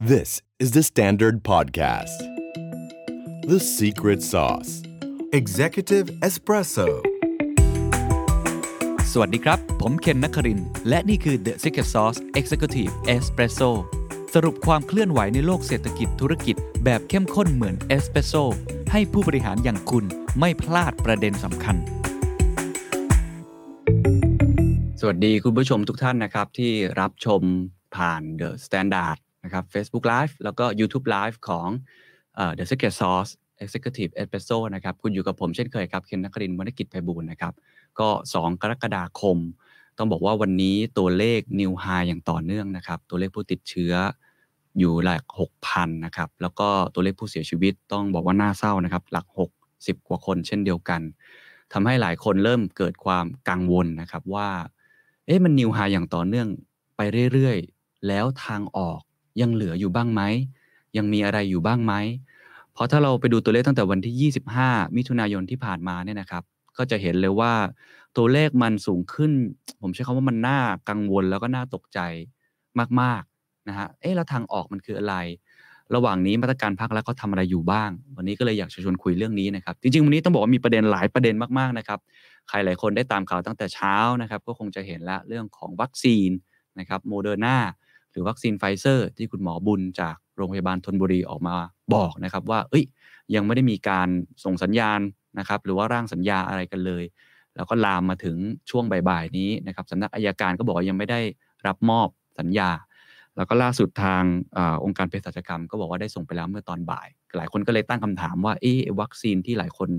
This is the Standard Podcast. The Secret Sauce Executive Espresso สวัสดีครับ ผมเคนนักครินทร์และนี่คือ The Secret Sauce Executive Espresso สรุปความเคลื่อนไหวในโลกเศรษฐกิจธุรกิจแบบเข้มข้นเหมือนเอสเปรสโซให้ผู้บริหารอย่างคุณไม่พลาดประเด็นสำคัญ สวัสดีคุณผู้ชมทุกท่านนะครับ ที่รับชมผ่าน The Standard นะครับ Facebook Live แล้วก็ YouTube Live ของเอ่อ The Secret Sauce Executive Espresso นะครับ คุณอยู่กับผมเช่นเคยครับ เคนนักครินวรรณกิจไพบูลนะครับ ก็ 2 กรกฎาคม ต้องบอกว่าวันนี้ตัวเลข New High อย่างต่อเนื่องนะครับ ตัวเลขผู้ติดเชื้ออยู่หลัก 6,000 นะครับ แล้วก็ตัวเลขผู้เสียชีวิตต้องบอกว่าน่าเศร้านะครับ หลัก 60 กว่าคนเช่นเดียวกันทำให้หลายคนเริ่มเกิดความกังวลนะครับว่า เอ๊ะมัน New High อย่างต่อเนื่องไปเรื่อยๆ แล้วทางออก ยังเหลืออยู่บ้างไหม ยังมีอะไรอยู่บ้างไหม เพราะถ้าเราไปดูตัวเลขตั้งแต่วันที่ 25 มิถุนายนที่ผ่านมาเนี่ยนะครับ ก็จะเห็นเลยว่าตัวเลขมันสูงขึ้น ผมใช้คำว่ามันน่ากังวลแล้วก็น่าตกใจมากๆนะฮะ เอ๊ะแล้วทางออกมันคืออะไร ระหว่างนี้มาตรการภาครัฐเขาทำอะไรอยู่บ้าง วันนี้ก็เลยอยากชวนคุยเรื่องนี้นะครับ จริงๆวันนี้ต้องบอกว่ามีประเด็นหลายประเด็นมากๆนะครับ ใครหลายคนได้ตามข่าวตั้งแต่เช้านะครับ ก็คงจะเห็นละเรื่องของวัคซีนนะครับโมเดอร์นา หรือวัคซีนไฟเซอร์ ที่คุณหมอบุญจากโรงพยาบาลธนบุรีออกมาบอกนะครับว่าเอ้ยยังไม่ได้มีการส่งสัญญาณนะครับหรือว่าร่างสัญญาอะไรกันเลย แล้วก็ลามมาถึงช่วงบ่ายๆนี้นะครับสำนักอัยการก็บอกว่ายังไม่ได้รับมอบสัญญา แล้วก็ล่าสุดทางอองค์การเภสัชกรรม ก็บอกว่าได้ส่งไปแล้วเมื่อตอนบ่าย หลายคนก็เลยตั้งคำถามว่าเอ๊ะวัคซีนที่หลายคน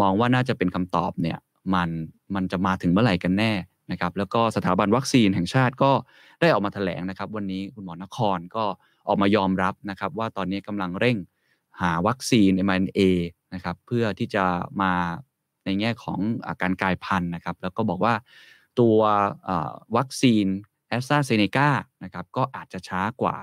มองว่าน่าจะเป็นคำตอบเนี่ยมันมันจะมาถึงเมื่อไหร่กันแน่ นะครับแล้วก็สถาบันวัคซีนแห่งชาติก็ได้ออกมาแถลงนะครับ วันนี้คุณหมอนครก็ออกมายอมรับนะครับ ว่าตอนนี้กำลังเร่งหาวัคซีน mRNA นะครับเพื่อที่จะมาในแง่ของอาการกลายพันธุ์นะครับ แล้วก็บอกว่าตัววัคซีนแอสตราเซเนกานะครับก็อาจจะช้ากว่า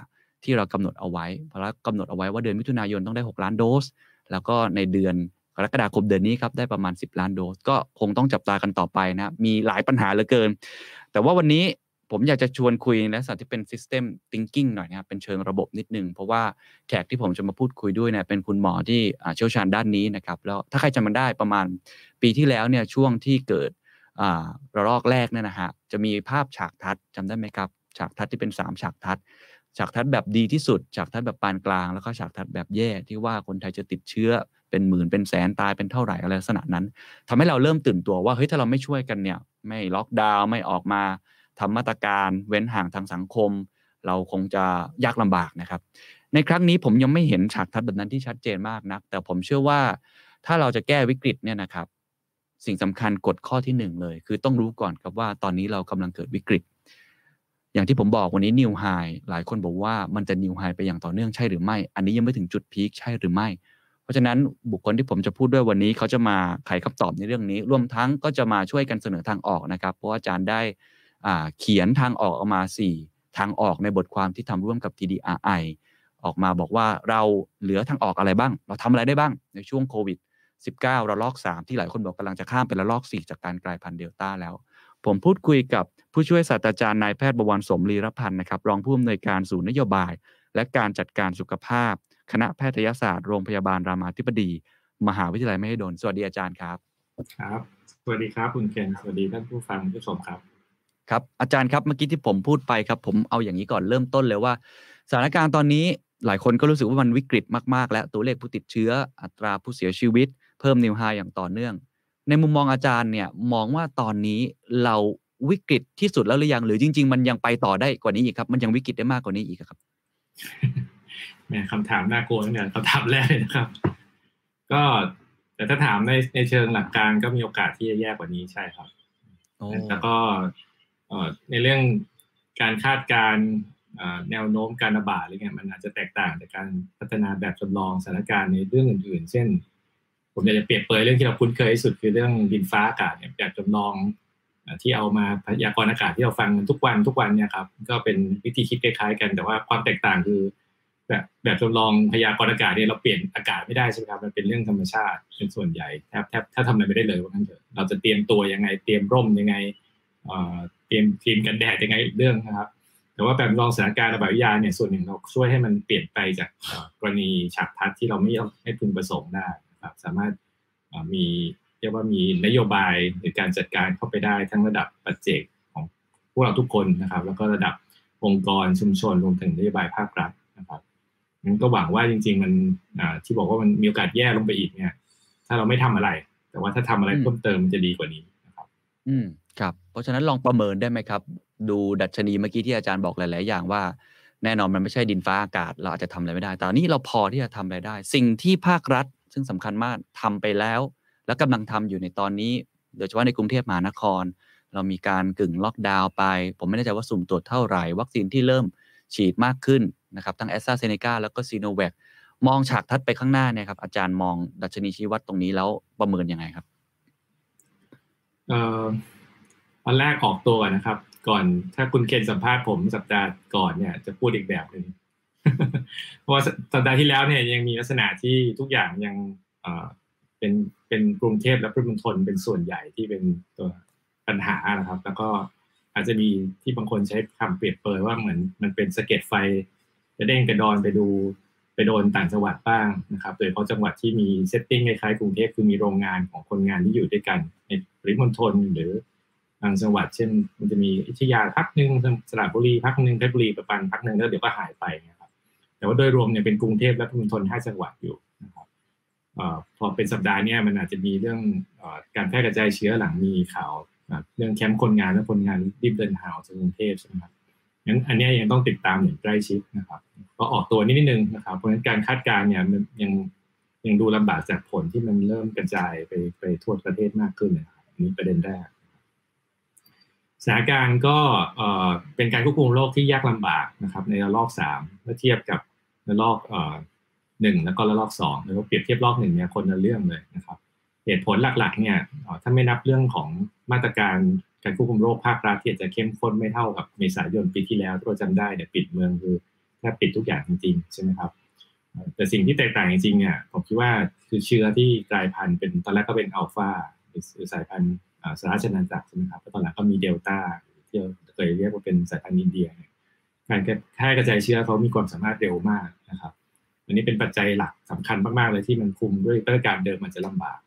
ที่เรากำหนดเอาไว้ เพราะเรากำหนดเอาไว้ว่าเดือนมิถุนายนต้องได้ 6 ล้านโดส แล้วก็ในเดือน กรกฎาคมเดือนนี้ครับได้ประมาณ 10 ล้านโดส ก็คงต้องจับตากันต่อไปนะมีหลายปัญหาเหลือเกิน แต่ว่าวันนี้ผมอยากจะชวนคุยในลักษณะที่เป็น System Thinking หน่อยนะครับเป็นเชิงระบบนิดนึง เพราะว่าแขกที่ผมจะมาพูดคุยด้วยเนี่ยเป็นคุณหมอที่เชี่ยวชาญด้านนี้นะครับแล้วถ้าใครจำมันได้ประมาณปีที่แล้วเนี่ยช่วงที่เกิดระลอกแรกเนี่ยนะฮะจะมีภาพฉากทัดจำได้ไหมครับ ฉากทัดที่เป็น 3 ฉากทัด ฉากทัดแบบดีที่สุดฉากทัดแบบปานกลาง แล้วก็ฉากทัดแบบแย่ที่ว่าคนไทยจะติดเชื้อเป็นหมื่นเป็นแสนตายเป็นเท่าไหร่อะไรลักษณะนั้นทำให้เราเริ่มตื่นตัวว่าเฮ้ยถ้าเราไม่ช่วยกันเนี่ย ไม่ล็อกดาวน์ไม่ออกมาทำมาตรการเว้นห่างทางสังคม เราคงจะยากลำบากนะครับ ในครั้งนี้ผมยังไม่เห็นฉากทัดแบบนั้นที่ชัดเจนมากนัก แต่ผมเชื่อว่าถ้าเราจะแก้วิกฤตเนี่ยนะครับ สิ่งสำคัญกฎข้อที่หนึ่งเลย คือต้องรู้ก่อนครับว่าตอนนี้เรากำลังเกิดวิกฤต อย่างที่ผมบอกวันนี้นิวไฮหลายคนบอกว่ามันจะนิวไฮไปอย่างต่อเนื่องใช่หรือไม่ อันนี้ยังไม่ถึงจุดพีคใช่หรือไม่ เพราะฉะนั้นบุคคลที่ผมจะพูดด้วยวันนี้เขาจะมาไขคำตอบในเรื่องนี้ รวมทั้งก็จะมาช่วยกันเสนอทางออกนะครับ เพราะอาจารย์ได้เขียนทางออกออกมา 4 ทางออกในบทความที่ทำร่วมกับ TDRI ออกมาบอกว่าเราเหลือทางออกอะไรบ้าง เราทำอะไรได้บ้างในช่วงโควิด19ระลอก 3 ที่หลายคนบอกกำลังจะข้ามเป็นระลอก 4 จากการกลายพันธุ์เดลต้าแล้ว ผมพูดคุยกับผู้ช่วยศาสตราจารย์นายแพทย์บวรสมรีรพันธ์นะครับรองผู้อำนวยการศูนย์นโยบาย และการจัดการสุขภาพ คณะแพทยศาสตร์โรงพยาบาลรามาธิบดี มหาวิทยาลัยมหิดลสวัสดีอาจารย์ครับ ครับ สวัสดีครับคุณเคนสวัสดีท่านผู้ฟังผู้ชมครับครับอาจารย์ครับเมื่อกี้ที่ผมพูดไปครับ ผมเอาอย่างนี้ก่อนเริ่มต้นเลยว่าสถานการณ์ตอนนี้หลายคนก็รู้สึกว่ามันวิกฤตมากๆ แล้วตัวเลขผู้ติดเชื้ออัตราผู้เสียชีวิต เพิ่มนิวไฮอย่างต่อเนื่อง ในมุมมองอาจารย์เนี่ยมองว่าตอนนี้เราวิกฤตที่สุดแล้วหรือยัง หรือจริง ๆ มันยังไปต่อได้กว่านี้อีกครับ มันยังวิกฤตได้มากกว่านี้อีกครับแม่คำถามน่ากลัวเนี่ยคำถามแรกเลยนะครับ ก็แต่ถ้าถามในในเชิงหลักการก็มีโอกาสที่จะแย่กว่านี้ใช่ครับแล้วก็ในเรื่องการคาดการแนวโน้มการระบาดอะไรเงี้ยมันอาจจะแตกต่างจากการพัฒนาแบบจำลองสถานการณ์ในเรื่องอื่น ๆ เช่น ผมอยากจะเปรียบเปรยเรื่องที่เราคุ้นเคยที่สุดคือเรื่องดินฟ้าอากาศเนี่ยแบบจำลองที่เอามาพยากรณ์อากาศที่เราฟังทุกวันทุกวันเนี่ยครับก็เป็นวิธีคิดคล้ายๆ กัน แต่ว่าความแตกต่างคือ แบบแบบจำลองพยากรณ์อากาศเนี่ยเราเปลี่ยนอากาศไม่ได้ใช่ไหมครับมันเป็นเรื่องธรรมชาติเป็นส่วนใหญ่แทบแทบถ้าทำอะไรไม่ได้เลยว่างั้นเถอะเราจะเตรียมตัวยังไง เตรียมร่มยังไงเตรียมครีมกันแดดยังไงเรื่องนะครับ แต่ว่าแบบรองสถานการณ์ระบาดวิทยาเนี่ยส่วนหนึ่งเราช่วยให้มันเปลี่ยนไปจากกรณีฉากทัดที่เราไม่ไม่พึงประสงค์ได้ ครับสามารถมีเรียกว่ามีนโยบายหรือการจัดการเข้าไปได้ทั้งระดับปัจเจกของพวกเราทุกคนนะครับ แล้วก็ระดับองค์กรชุมชนรวมถึงนโยบายภาครัฐนะครับนั้นก็หวังว่าจริง ๆ มันที่บอกว่ามันมีโอกาสแย่ลงไปอีกเนี่ย ถ้าเราไม่ทำอะไร แต่ว่าถ้าทำอะไรเพิ่มเติมมันจะดีกว่านี้นะครับ อืมครับเพราะฉะนั้นลองประเมินได้ไหมครับ ดูดัชนีเมื่อกี้ที่อาจารย์บอกหลาย ๆ อย่างว่าแน่นอนมันไม่ใช่ดินฟ้าอากาศ เราอาจจะทำอะไรไม่ได้ แต่นี้เราพอที่จะทำอะไรได้ สิ่งที่ภาครัฐ ซึ่งสำคัญมากทำไปแล้ว แล้วกำลังทำอยู่ในตอนนี้ โดยเฉพาะในกรุงเทพมหานคร เรามีการกึ่งล็อกดาวน์ไป ผมไม่แน่ใจว่าสุ่มตรวจเท่าไหร่ วัคซีนที่เริ่มฉีดมากขึ้นนะครับทั้งแอสตราเซเนกาแล้วก็ซีโนแวคมองฉากทัดไปข้างหน้าเนี่ยครับอาจารย์มองดัชนีชี้วัดตรงนี้แล้วประเมินยังไงครับเอ่อตอนแรกออกตัวนะครับ ก่อนถ้าคุณเคนสัมภาษณ์ผมสัปดาห์ก่อนเนี่ยจะพูดอีกแบบหนึ่ง เพราะว่าสัปดาห์ที่แล้วเนี่ยยังมีลักษณะที่ทุกอย่างยังเป็นเป็นกรุงเทพและปริมณฑลเป็นส่วนใหญ่ที่เป็นตัวปัญหานะครับ แล้วก็อาจจะมีที่บางคนใช้คำเปรียบเปรยว่าเหมือนมันเป็นสะเก็ดไฟจะเด้งกระดอนไปดูไปโดนต่างจังหวัดบ้างนะครับโดยเฉพาะจังหวัดที่มี setting คล้ายๆกรุงเทพคือมีโรงงานของคนงานที่อยู่ด้วยกันในปริมณฑลหรือบางจังหวัดเช่น มันจะมีอยุธยาพักหนึ่งสระบุรีพักหนึ่งเพชรบุรีประปรายพักหนึ่งแล้วเดี๋ยวก็หายไปนะ แต่ว่าโดยรวมเนี่ยเป็นกรุงเทพและปริมณฑลห้าจังหวัดอยู่นะครับพอเป็นสัปดาห์นี้มันอาจจะมีเรื่องการแพร่กระจายเชื้อหลังมีข่าวเรื่องแคมป์คนงานและคนงานรีบเดินทางออกจากกรุงเทพใช่ไหมครับงั้นอันนี้ยังต้องติดตามอย่างใกล้ชิดนะครับก็ออกตัวนิดนึงนะครับ เพราะฉะนั้นการคาดการณ์เนี่ยมันยังยังดูลำบากจากผลที่มันเริ่มกระจายไปไปทั่วประเทศมากขึ้นนะครับอันนี้ประเด็นแรกสถานการณ์ก็เป็นการควบคุมโรคที่ยากลำบากนะครับในระลอกสามเมื่อเทียบกับ ระลอกหนึ่งแล้วก็ระลอกสองแล้วก็เปรียบเทียบรอบหนึ่งเนี่ยคนละเรื่องเลยนะครับ เหตุผลหลักๆเนี่ยถ้าไม่นับเรื่องของมาตรการการควบคุมโรคภาครัฐที่อาจจะเข้มข้นไม่เท่ากับเมษายนปีที่แล้วที่เราจำได้เนี่ยปิดเมืองคือแทบปิดทุกอย่างจริงๆใช่ไหมครับแต่สิ่งที่แตกต่างจริงๆเนี่ยผมคิดว่าคือเชื้อที่กลายพันธุ์เป็นตอนแรกก็เป็นอัลฟาหรือสายพันธุ์สารชนาจักรใช่ไหมครับแล้วตอนหลังก็มีเดลต้าที่เราเคยเรียกว่าเป็นสายพันธุ์อินเดีย การแพร่กระจายเชื้อเขามีความสามารถเร็วมากนะครับอันนี้เป็นปัจจัยหลักสำคัญมากๆเลยที่มันคุมด้วยมาตรการเดิมมันจะลำบาก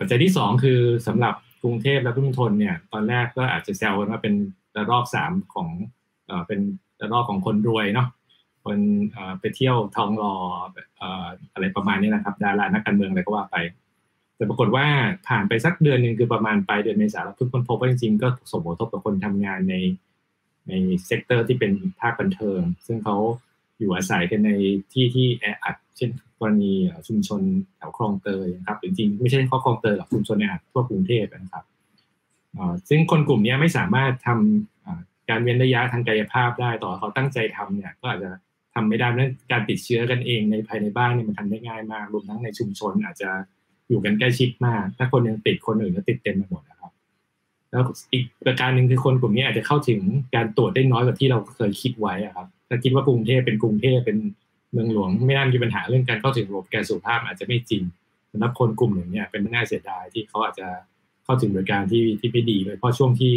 ปัจจัยที่สองคือสำหรับกรุงเทพและปริมณฑลเนี่ยตอนแรกก็อาจจะแซวกันว่าเป็นระลอกสามของเป็นระลอกของคนรวยเนาะคนไปเที่ยวทองหล่ออะไรประมาณนี้นะครับดารานักการเมืองอะไรก็ว่าไป แต่ปรากฏว่าผ่านไปสักเดือนหนึ่งคือประมาณปลายเดือนเมษาเราเพิ่งค้นพบว่าจริงๆก็ส่งผลกระทบกับคนทำงานใน ใน sector ที่เป็นภาคบันเทิง ซึ่งเขาอยู่อาศัยกันในที่ที่แออัด เช่นกรณีชุมชนแถวคลองเตยนะครับจริงๆไม่ใช่ข้อคลองเตยหรอกชุมชนในทั่วกรุงเทพนะครับซึ่งคนกลุ่มนี้ไม่สามารถทำการเว้นระยะทางกายภาพได้ต่อเขาตั้งใจทำเนี่ยก็อาจจะทำไม่ได้เพราะการติดเชื้อกันเองในภายในบ้านเนี่ยมันทำได้ง่ายมากรวมทั้งในชุมชนอาจจะอยู่กันใกล้ชิดมาก ถ้าคนยังติดคนอื่นก็ติดเต็มไปหมดนะครับ แล้วอีกประการหนึ่งคือคนกลุ่มนี้อาจจะเข้าถึงการตรวจได้น้อยกว่าที่เราเคยคิดไว้ครับ ถ้าคิดว่ากรุงเทพเป็นกรุงเทพเป็นเมืองหลวงไม่น่ามีปัญหาเรื่องการเข้าถึงระบบการสุขภาพอาจจะไม่จริงสำหรับคนกลุ่มหนึ่งเนี่ยเป็นน่าเสียดายที่เขาอาจจะเข้าถึงบริการที่ที่ไม่ดีเลยเพราะช่วงที่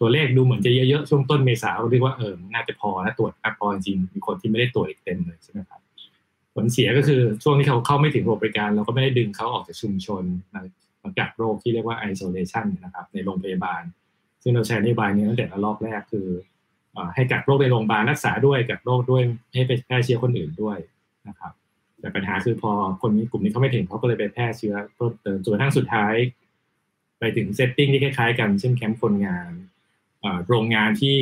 ตัวเลขดูเหมือนจะเยอะๆช่วงต้นเมษาเราเรียกว่าเออน่าจะพอแล้วตรวจพอจริงมีคนที่ไม่ได้ตรวจเต็มเลยใช่ไหมครับผลเสียก็คือช่วงที่เขาเข้าไม่ถึงระบบบริการ เราก็ไม่ได้ดึงเขาออกจากชุมชนมา กักโรคที่เรียกว่า isolation นะครับในโรงพยาบาล ซึ่งเราใช้นโยบายนี้ตั้งแต่รอกแรกคือให้กักโรคในโรงพยาบาลรักษาด้วยกักโรคด้วยไม่ให้ไปแพร่เชื้อคนอื่นด้วยนะครับ แต่ปัญหาคือพอคนนี้กลุ่มนี้เขาไม่ถึงเขาก็เลยไปแพร่เชื้อเพิ่มเติมจนกระทั่งสุดท้าย ไปถึง setting ที่คล้ายๆ กันเช่นแคมป์คนงานโรงงานที่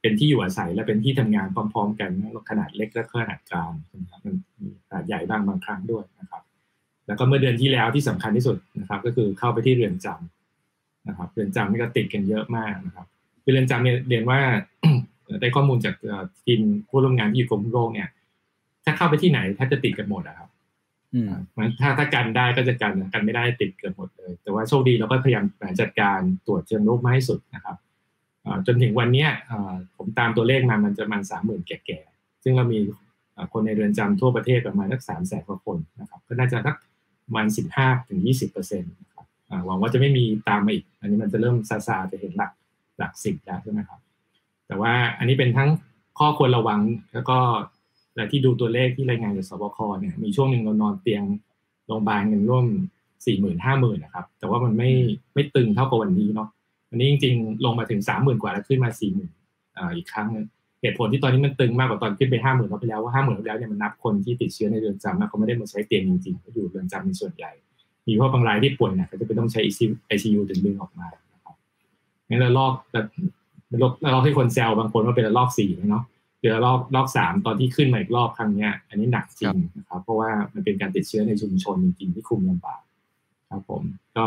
เป็นที่อยู่อาศัยและเป็นที่ทำงานพร้อม ๆ กันขนาดเล็กและขนาดกลางนะครับมันขนาดใหญ่บ้างบางครั้งด้วย แล้วก็เมื่อเดือนที่แล้วที่สำคัญที่สุดนะครับ ก็คือเข้าไปที่เรือนจำนะครับ เรือนจำนี่ก็ติดกันเยอะมากนะครับคือเรือนจำเนี่ยเรียนว่าได้ข้อมูลจากทีมผู้ร่วมงานที่อยู่กรมโรคเนี่ย ถ้าเข้าไปที่ไหนถ้าจะติดกันหมดอะครับมันถ้าถ้ากันได้ก็จะกันกันไม่ได้ติดเกือบหมดเลย แต่ว่าโชคดีเราก็พยายามจัดการตรวจเชิงโรคมาให้สุดนะครับจนถึงวันนี้ผมตามตัวเลขมามันจะประมาณสามหมื่นแก่ๆซึ่งเรามีคนในเรือนจำทั่วประเทศประมาณสักสามแสนกว่าคนนะครับ ก็น่าจะสัก ประมาณสิบห้าถึงยี่สิบเปอร์เซ็นต์นะครับหวังว่าจะไม่มีตามมาอีก อันนี้มันจะเริ่มซาซาจะเห็นหลักหลักสิบแล้วใช่ไหมครับ แต่ว่าอันนี้เป็นทั้งข้อควรระวังแล้วก็แต่ที่ดูตัวเลขที่รายงานจากสบคเนี่ยมีช่วงหนึ่งเรานอนเตียงโรงพยาบาลกันร่วมสี่หมื่นห้าหมื่นนะครับ แต่ว่ามันไม่ไม่ตึงเท่ากับวันนี้เนาะวันนี้จริงๆ ลงมาถึงสามหมื่นกว่าแล้วขึ้นมาสี่หมื่นอีกครั้งนึง เหตุผลที่ตอนนี้มันตึงมากกว่าตอนขึ้นไปห้าหมื่นเราไปแล้วว่าห้าหมื่นแล้วเนี่ยมันนับคนที่ติดเชื้อในเรือนจำนะเขาไม่ได้มาใช้เตียงจริงๆเขาอยู่เรือนจำเป็นส่วนใหญ่ มีพราะบางรายที่ป่วยเนี่ยเขาจะไปต้องใช้ไอซียูถึงดึงออกมาครับงั้นราลอกแต่ลอกเราให้คนแซวบางคนว่าเป็นระลอกสี่เนาะเรือรอบรอบสามตอนที่ขึ้นมาอีกรอบครั้งเนี้ย อันนี้หนักจริงนะครับ เพราะว่ามันเป็นการติดเชื้อในชุมชนจริงๆที่คุมลำบากครับผมก็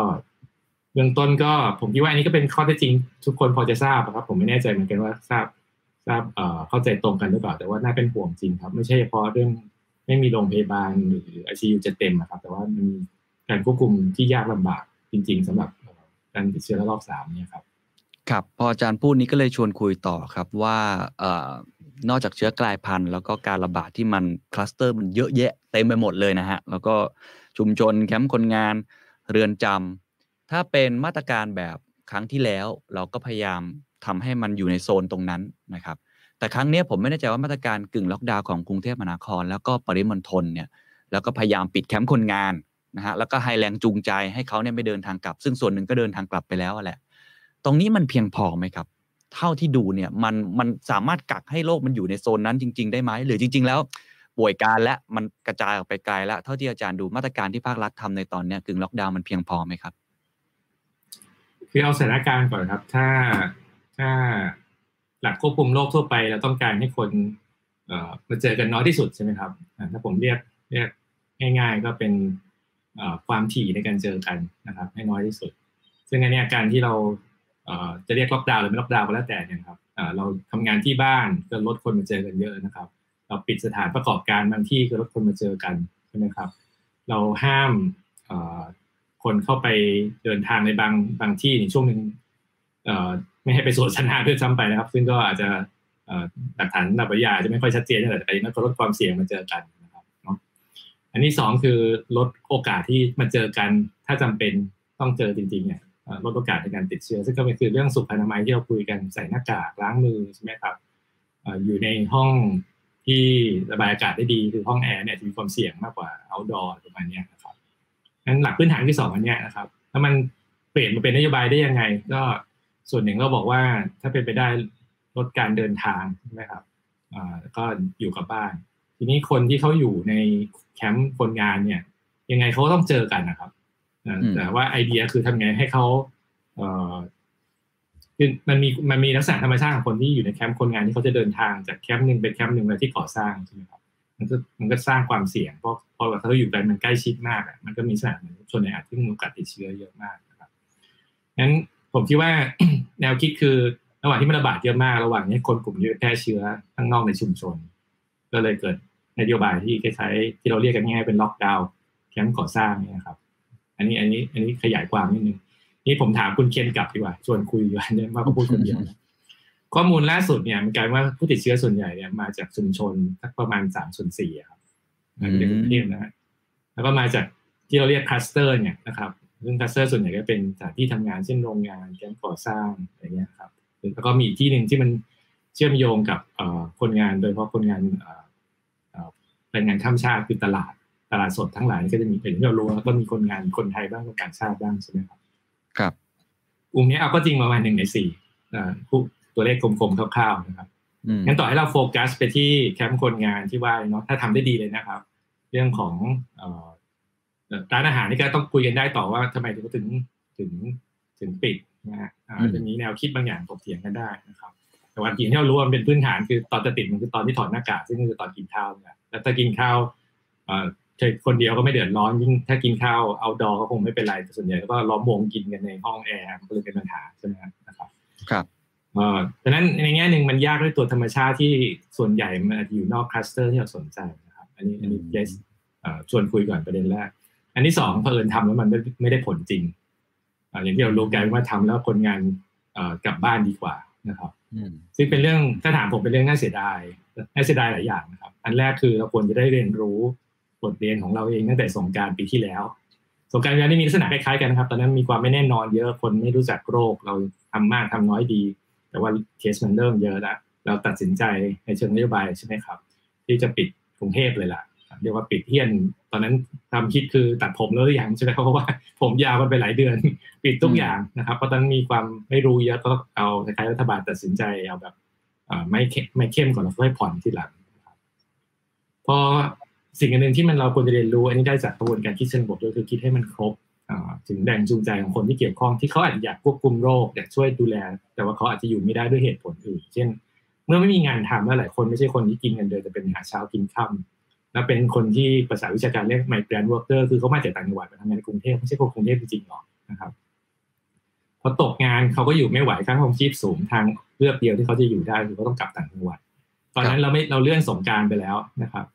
เบื้องต้นก็ผมคิดว่าอันนี้ก็เป็นข้อเท็จจริง ทุกคนพอจะทราบครับ ผมไม่แน่ใจเหมือนกันว่าทราบ ทราบเอ่อเข้าใจตรงกันหรือเปล่าแต่ว่าน่าเป็นห่วงจริงครับ ไม่ใช่เฉพาะเรื่องไม่มีโรงพยาบาลหรือไอซียูจะเต็มนะครับ แต่ว่ามีการควบคุมที่ยากลำบากจริง ๆสำหรับการติดเชื้อรอบสามเนี่ยครับครับพออาจารย์พูดนี้ก็เลยชวนคุยต่อครับว่าเอ่อนอกจากเชื้อกลายพันธุ์ แล้วก็การระบาดที่มันคลัสเตอร์มันเยอะแยะเต็มไปหมดเลยนะฮะแล้วก็ชุมชนแคมป์คนงานเรือนจำถ้าเป็นมาตรการแบบครั้งที่แล้ว เราก็พยายาม ทำให้มันอยู่ในโซนตรงนั้นนะครับ แต่ครั้งนี้ผมไม่แน่ใจว่ามาตรการกึ่งล็อกดาวน์ของกรุงเทพมหานคร แล้วก็ปริมณฑลเนี่ยแล้วก็พยายามปิดแคมป์คนงานนะฮะแล้วก็ให้แรงจูงใจให้เขาเนี่ยไม่เดินทางกลับ ซึ่งส่วนหนึ่งก็เดินทางกลับไปแล้วแหละ ตรงนี้มันเพียงพอไหมครับ เท่าที่ดูเนี่ยมันมันสามารถกักให้โรคมันอยู่ในโซนนั้นจริง ๆ ได้ไหมหรือจริง ๆ แล้วป่วยการและมันกระจายออกไปไกลแล้ว เท่าที่อาจารย์ดูมาตรการที่ภาครัฐทำในตอนนี้กึ่งล็อกดาวน์มันเพียงพอไหมครับ คือเอาสถานการณ์ก่อนครับ ถ้า ถ้าหลักควบคุมโรคทั่วไปเราต้องการให้คนเอ่อมาเจอกันน้อยที่สุดใช่ไหมครับถ้าผมเรียกเรียกง่าย ๆ ก็เป็นความถี่ในการเจอกันนะครับ ให้น้อยที่สุด ซึ่งอันนี้การที่เราจะเรียกล็อกดาวน์หรือไม่ล็อกดาวน์ก็แล้วแต่นี่ยครับเราทำงานที่บ้านก็ลดคนมาเจอกันเยอะนะครับ เราปิดสถานประกอบการบางที่ก็ลดคนมาเจอกันใช่ไหมครับ เราห้ามคนเข้าไปเดินทางในบางบางที่ในช่วงหนึ่ง ไม่ให้ไปสวนสนาด้วยซ้ำไปนะครับ ซึ่งก็อาจจะหลักฐานนับวิทยาจะไม่ค่อยชัดเจนแต่อันนี้ก็ลดความเสี่ยงมาเจอกันนะครับเนาะอันที่สองคือลดโอกาสที่มาเจอกัน ถ้าจำเป็นต้องเจอจริงๆเนี่ยลดโอกาสในการติดเชื้อ ซึ่งก็เป็นคือเรื่องสุขอนามัยที่เราคุยกันใส่หน้ากากล้างมือใช่ไหมครับอยู่ในห้องที่ระบายอากาศได้ดีคือห้องแอร์เนี่ยจะมีความเสี่ยงมากกว่าเอาดอร์ประมาณนี้นะครับงั้นหลักพื้นฐานที่สองอันนี้นะครับถ้ามันเปลี่ยนมาเป็นนโยบายได้ยังไง ก็ ส่วนหนึ่งเราบอกว่าถ้าเป็นไปได้ลดการเดินทางใช่ไหมครับก็อยู่กับบ้าน ทีนี้คนที่เขาอยู่ในแคมป์คนงานเนี่ย ยังไงเขาต้องเจอกันนะครับแต่ว่าไอเดียคือทำไงให้เขาเออคือมันมีมันมีลักษณะธรรมชาติของคนที่อยู่ในแคมป์คนงานที่เขาจะเดินทางจากแคมป์หนึ่งไปแคมป์หนึ่งไปที่ก่อสร้างใช่ไหมครับมันก็มันก็สร้างความเสี่ยงเพราะพอเขาอยู่กันมันใกล้ชิดมากอะมันก็มีสถานชนในอาจที่มีโอกาสติดเชื้อเยอะมากนะครับงั้น ผมคิดว่าแนวคิดคือระหว่างที่มันระบาดเยอะมากระหว่างนี้คนกลุ่มนี้แพร่เชื้อข้างนอกในชุมชน ก็เลยเกิดนโยบายที่คล้ายๆที่เราเรียกกันง่ายเป็นล็อกดาวน์แคมป์ก่อสร้างนี่ครับ อันนี้อันนี้อันนี้ขยายความนิดนึงนี่ผมถามคุณเคนกลับดีกว่าชวนคุยอยู่เนี่ยมากกว่าพูดคนเดียวข้อมูลล่าสุดเนี่ยมันกลายว่าผู้ติดเชื้อส่วนใหญ่เนี่ยมาจากชุมชนสักประมาณสามส่วนสี่ครับในกรุงเทพนะฮะแล้วก็มาจากที่เราเรียกคลัสเตอร์เนี่ยนะครับ ซึ่งคลัสเตอร์ส่วนใหญ่ก็เป็นสถานที่ทำงานเช่นโรงงานแคมป์ก่อสร้างอะไรเงี้ยครับแล้วก็มีที่หนึ่งที่มันเชื่อมโยงกับคนงานโดยเฉพาะคนงานแรงงานข้ามชาติคือตลาดตลาดสดทั้งหลายก็จะมีเป็นที่เรารู้แล้วก็มีคนงานคนไทยบ้างคนต่างชาติบ้างใช่ไหมครับ ครับกลุ่มนี้เอาก็จริงประมาณหนึ่งในสี่ผู้ตัวเลขกลมๆคร่าวๆนะครับงั้นต่อให้เราโฟกัสไปที่แคมป์คนงานที่ว่าเนาะถ้าทำได้ดีเลยนะครับ เรื่องของ ร้านอาหารนี่ก็ต้องคุยกันได้ต่อว่าทำไมถึงถึงถึงถึงปิดนะฮะจะมีแนวคิดบางอย่างถกเถียงกันได้นะครับ แต่ว่าสิ่งที่เรารู้มันเป็นพื้นฐานคือตอนจะติดมันคือตอนที่ถอดหน้ากากซึ่งคือตอนกินข้าวเนี่ยแล้วถ้ากินข้าวใช่คนเดียวก็ไม่เดือดร้อนยิ่งถ้ากินข้าวเอาดอก็คงไม่เป็นไรแต่ส่วนใหญ่ก็ล้อมวงกินกันในห้องแอร์ก็เลยเป็นปัญหาใช่ไหมนะครับ ครับเอ่อดังนั้นในแง่หนึ่งมันยากด้วยตัวธรรมชาติที่ส่วนใหญ่มันอาจจะอยู่นอกคลัสเตอร์ที่เราสนใจนะครับ อันนี้อันนี้เจสชวนคุยก่อนประเด็นแรก อันที่สองเผอิญทำแล้วมันไม่ได้ผลจริงอย่างที่เรารู้กันว่าทำแล้วคนงานกลับบ้านดีกว่านะครับซึ่งเป็นเรื่องถ้าถามผมเป็นเรื่องน่าเสียดายน่าเสียดายหลายอย่างนะครับ อันแรกคือเราควรจะได้เรียนรู้บทเรียนของเราเองตั้งแต่สงการปีที่แล้ว สงการปีนี้มีลักษณะคล้ายๆกันนะครับ ตอนนั้นมีความไม่แน่นอนเยอะคนไม่รู้จักโรคเราทำมากทำน้อยดีแแต่ว่าเคสมันเริ่มเยอะแล้วเราตัดสินใจในเชิงนโยบายใช่ไหมครับ ที่จะปิดกรุงเทพเลยล่ะเรียกว่าปิดเที่ยนต อนนั้นความคิดคือตัดผมแล้วหรือยังใช่ไหมเพราะว่าผมยาวมันไปหลายเดือน ปิดทุกอย่างนะครับเพราะตอนนั้นมีความไม่รู้เยอะก็เอาคล้ายรัฐบาลตัดสินใจเอาแบบไม่ไม่เข้มก่อนแล้วค่อยผ่อนทีหลังพอสิ่งอันหนึ่งที่มันเราควรจะเรียนรู้ อันนี้ได้จากกระบวนการคิดเชิงบวกด้วยคือคิดให้มันครบถึงแรงจูงใจของคนที่เกี่ยวข้องที่เขาอาจจะอยากควบคุมโรคอยากช่วยดูแล แต่ว่าเขาอาจจะอยู่ไม่ได้ด้วยเหตุผลอื่น เช่น เมื่อไม่มีงานทำแล้วหลายคนไม่ใช่คนที่กินเงินเดือนแต่เป็นหาเช้ากินค่ำ และเป็นคนที่ภาษาวิชาการเรียกไมเกรนเวิร์เกอร์คือเขามาจากต่างจังหวัดมาทำงานในกรุงเทพไม่ใช่คนกรุงเทพจริงๆหรอกนะครับพอตกงานเขาก็อยู่ไม่ไหวค่าครองชีพสูงทางเลือกเดียวที่เขาจะอยู่ได้คือเขาต้องกลับต่างจังหวัด ตอนนั้นเราไม่เราเลื่อนสงการไปแล้วนะครับ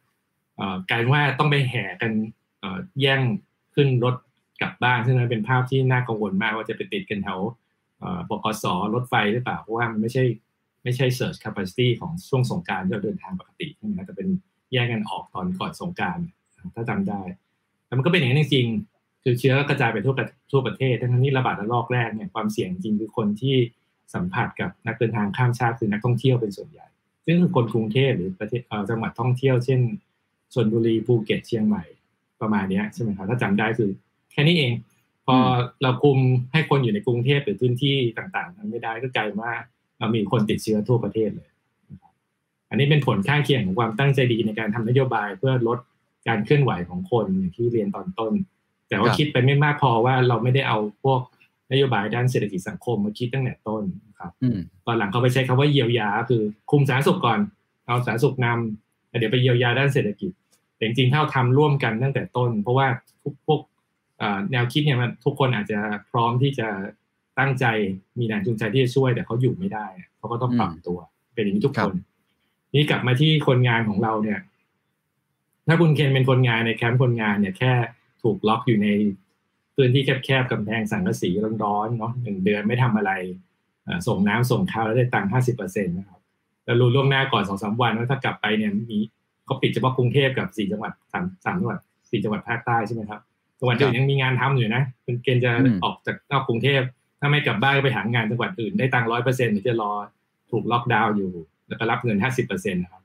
กลายว่าต้องไปแห่กันแย่งขึ้นรถกลับบ้านซึ่งนั้นเป็นภาพที่น่ากังวลมากว่าจะไปติดกันแถวบกสรถไฟหรือเปล่าเพราะว่ามันไม่ใช่ไม่ใช่ search capacity ของช่วงสงการที่เราเดินทางปกติใช่ไหมจะเป็น แยกกันออกตอนก่อนสงการถ้าจำได้แต่มันก็เป็นอย่างนั้นจริงๆคือเชื้อกระจายไปทั่วทั่วประเทศทั้งนี้ระบาดระลอกแรกเนี่ยความเสี่ยงจริงคือคนที่สัมผัสกับนักเดินทางข้ามชาติคือนักท่องเที่ยวเป็นส่วนใหญ่ ซึ่งคือคนกรุงเทพหรือประเทศจังหวัดท่องเที่ยวเช่นชนบุรีภูเก็ตเชียงใหม่ประมาณนี้ใช่ไหมครับถ้าจำได้คือ แค่นี้เอง พอเราคุมให้คนอยู่ในกรุงเทพหรือพื้นที่ต่างๆนั้นไม่ได้ก็กลายว่าเรามีคนติดเชื้อทั่วประเทศเลย อันนี้เป็นผลข้างเคียงของความตั้งใจดีในการทำนโยบายเพื่อลดการเคลื่อนไหวของคนอย่างที่เรียนตอนต้น แต่ว่าคิดไปไม่มากพอว่าเราไม่ได้เอาพวกนโยบายด้านเศรษฐกิจสังคมมาคิดตั้งแต่ต้นครับตอนหลังเขาไปใช้คำว่าเยียวยา คือคุมสาธารณสุขก่อน เอาสาธารณสุขนำเดี๋ยวไปเยียวยาด้านเศรษฐกิจ แต่จริงๆถ้าทำร่วมกันตั้งแต่ต้น เพราะว่าพวกแนวคิดเนี่ยมันทุกคนอาจจะพร้อมที่จะตั้งใจมีแรงจูงใจที่จะช่วยแต่เขาอยู่ไม่ได้เขาก็ต้องปรับตัว เป็นอย่างนี้ทุกคน นี่กลับมาที่คนงานของเราเนี่ย ถ้าคุณเคนเป็นคนงานในแคมป์คนงานเนี่ยแค่ถูกล็อกอยู่ในพื้นที่แคบๆกำแพงสังกะสีร้อนๆเนาะหนึ่งเดือนไม่ทำอะไรส่งน้ำส่งข้าวแล้วได้ตังค์ห้าสิบเปอร์เซ็นต์นะครับแล้วรู้ล่วงหน้าก่อนสองสามวันว่าถ้ากลับไปเนี่ยมีเขาปิดเฉพาะกรุงเทพกับสี่จังหวัดสามสามจังหวัดสี่จังหวัดภาคใต้ใช่ไหมครับจังหวัดอื่นยังมีงานทำอยู่นะคุณเกณฑ์จะออกจากนอกกรุงเทพถ้าไม่กลับบ้านก็ไปหางานจังหวัดอื่นได้ตังค์ร้อยเปอร์เซ็นต์หรือจะรอถูกล็อกดาวน์อยู่ แล้วก็รับเงินห้าสิบเปอร์เซ็นต์นะครับ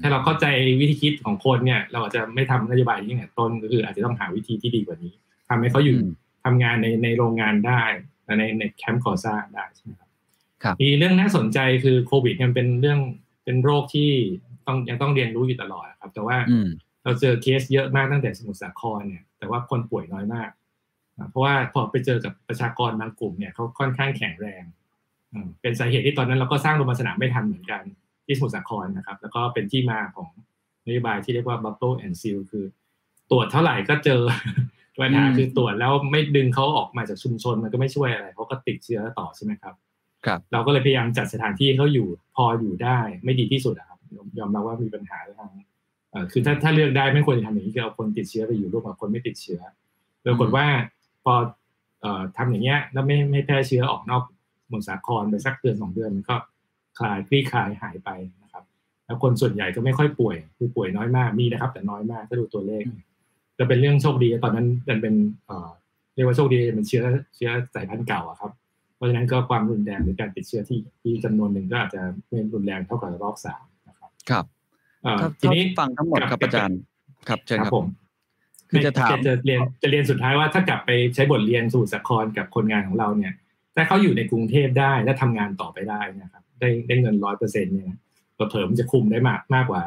ถ้าเราเข้าใจวิธีคิดของคนเนี่ย เราอาจจะไม่ทำนโยบายนี้แต่ต้นก็คืออาจจะต้องหาวิธีที่ดีกว่านี้ทำให้เขาอยู่ทำงานในในโรงงานได้ในในแคมป์ก่อสร้างได้ใช่ไหมครับมีเรื่องน่าสนใจคือโควิดมันเป็นเรื่องเป็นโรคที่ต้องยังต้องเรียนรู้อยู่ตลอดครับ แต่ว่าเราเจอเคสเยอะมากตั้งแต่สมุทรสาครเนี่ย แต่ว่าคนป่วยน้อยมาก เพราะว่าพอไปเจอกับประชากรบางกลุ่มเนี่ยเขาค่อนข้างแข็งแรง เป็นสาเหตุที่ตอนนั้นเราก็สร้างโรงพยาบาลสนามไม่ทันเหมือนกันที่สมุทรสาครนะครับ แล้วก็เป็นที่มาของนโยบายที่เรียกว่า bubble and seal คือ ตรวจเท่าไหร่ก็เจอปัญหาคือตรวจแล้วไม่ดึงเขาออกมาจากชุมชนมันก็ไม่ช่วยอะไรเขาก็ติดเชื้อต่อใช่ไหมครับครับ เราก็เลยพยายามจัดสถานที่เขาอยู่พออยู่ได้ไม่ดีที่สุดครับ ยอมรับว่ามีปัญหาทางคือถ้าถ้าเลือกได้ไม่ควรจะทำอย่างนี้คือเอาคนติดเชื้อไปอยู่ร่วมกับคนไม่ติดเชื้อปรากฏว่าพอทำอย่างเงี้ยแล้วไม่ไม่แพร่เชื้อออกนอก มุนสาครไปสักเดือนสองเดือนมันก็คลายคลี่คลายหายไปนะครับ แล้วคนส่วนใหญ่ก็ไม่ค่อยป่วย คือป่วยน้อยมากมีนะครับ แต่น้อยมากถ้าดูตัวเลขจะเป็นเรื่องโชคดีตอนนั้นมันเป็นเรียกว่าโชคดีเป็นเชื้อเชื้อสายพันธุ์เก่าอะครับ เพราะฉะนั้นก็ความรุนแรงหรือการติดเชื้อที่ที่จำนวนหนึ่งก็อาจจะไม่รุนแรงเท่ากับรอบสามนะครับ ครับทีนี้ฟังทั้งหมดครับอาจารย์ครับเชิญครับผมคือจะถามจะเรียนจะเรียนสุดท้ายว่าถ้ากลับไปใช้บทเรียนสู่สครกับคนงานของเราเนี่ย ถ้าเขาอยู่ในกรุงเทพได้และทำงานต่อไปได้นะครับ ได้ได้เงินร้อยเปอร์เซ็นต์เนี่ยเพิ่มจะคุมได้มากมากกว่า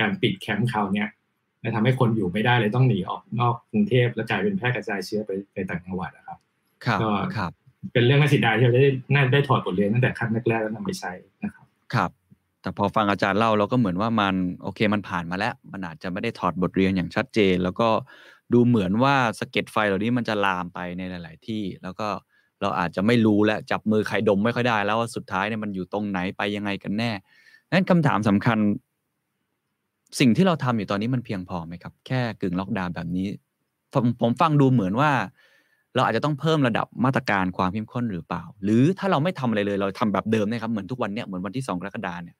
การปิดแคมป์เขาเนี่ยและทำให้คนอยู่ไม่ได้เลยต้องหนีออกนอกกรุงเทพและกลายเป็นแพร่กระจายเชื้อไปไปต่างจังหวัดนะครับก็ครับ เป็นเรื่องน่าเสียดายที่เราได้น่าได้ถอดบทเรียนตั้งแต่ขั้นแรกๆแล้วนำไปใช้นะครับ ครับ แต่พอฟังอาจารย์เล่าเราก็เหมือนว่ามันโอเคมันผ่านมาแล้ว มันอาจจะไม่ได้ถอดบทเรียนอย่างชัดเจน แล้วก็ดูเหมือนว่าสเก็ตไฟเหล่านี้มันจะลามไปในหลาย ๆ ที่ แล้วก็ เราอาจจะไม่รู้และจับมือใครดมไม่ค่อยได้ แล้วว่าสุดท้ายเนี่ยมันอยู่ตรงไหนไปยังไงกันแน่นั้นคำถามสำคัญ สิ่งที่เราทำอยู่ตอนนี้มันเพียงพอไหมครับ แค่กึ่งล็อกดาวน์แบบนี้ผมผมฟังดูเหมือนว่า เราอาจจะต้องเพิ่มระดับมาตรการความเข้มข้นหรือเปล่า หรือถ้าเราไม่ทำอะไรเลย เราทำแบบเดิมนะครับเหมือนทุกวันเนี้ยเหมือนวันที่สองกรกฎาเนี่ย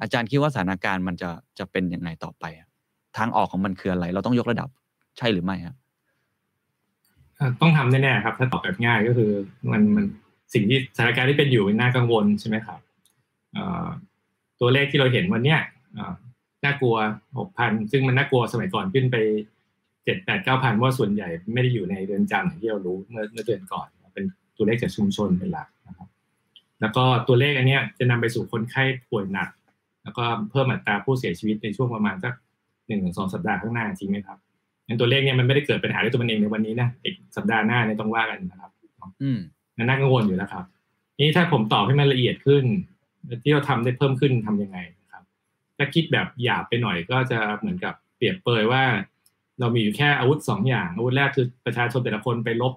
อาจารย์คิดว่าสถานการณ์มันจะจะเป็นยังไงต่อไป ทางออกของมันคืออะไร เราต้องยกระดับใช่หรือไม่ครับ ต้องทำแน่ๆครับ ถ้าตอบแบบง่ายก็คือ มันมันสิ่งที่สถานการณ์ที่เป็นอยู่น่ากังวลใช่ไหมครับตัวเลขที่เราเห็นวันเนี้ยน่ากลัวหกพันซึ่งมันน่ากลัวสมัยก่อนขึ้นไปเจ็ดแปดเก้าพันว่าส่วนใหญ่ไม่ได้อยู่ในเรือนจำที่เรารู้เมื่อเมื่อเดือนก่อน เป็นตัวเลขจากชุมชนเป็นหลักนะครับ แล้วก็ตัวเลขอันนี้จะนำไปสู่คนไข้ป่วยหนัก แล้วก็เพิ่มอัตราผู้เสียชีวิตในช่วงประมาณสักหนึ่งถึงสองสัปดาห์ข้างหน้าจริงไหมครับ งั้นตัวเลขเนี่ยมันไม่ได้เกิดปัญหาด้วยตัวมันเองในวันนี้นะอีกสัปดาห์หน้าเนี่ยต้องว่ากันนะครับ อืมน่ากังวลอยู่แล้วครับ นี่ถ้าผมตอบให้มันละเอียดขึ้น ที่เราทำได้เพิ่มขึ้นทํำยังไงนะครับ ถ้าคิดแบบหยาบไปหน่อยก็จะเหมือนกับเปรียบเปยว่า เรามีอยู่แค่อาวุธสองอย่าง อาวุธแรกคือประชาชนแต่ละคนไปลบ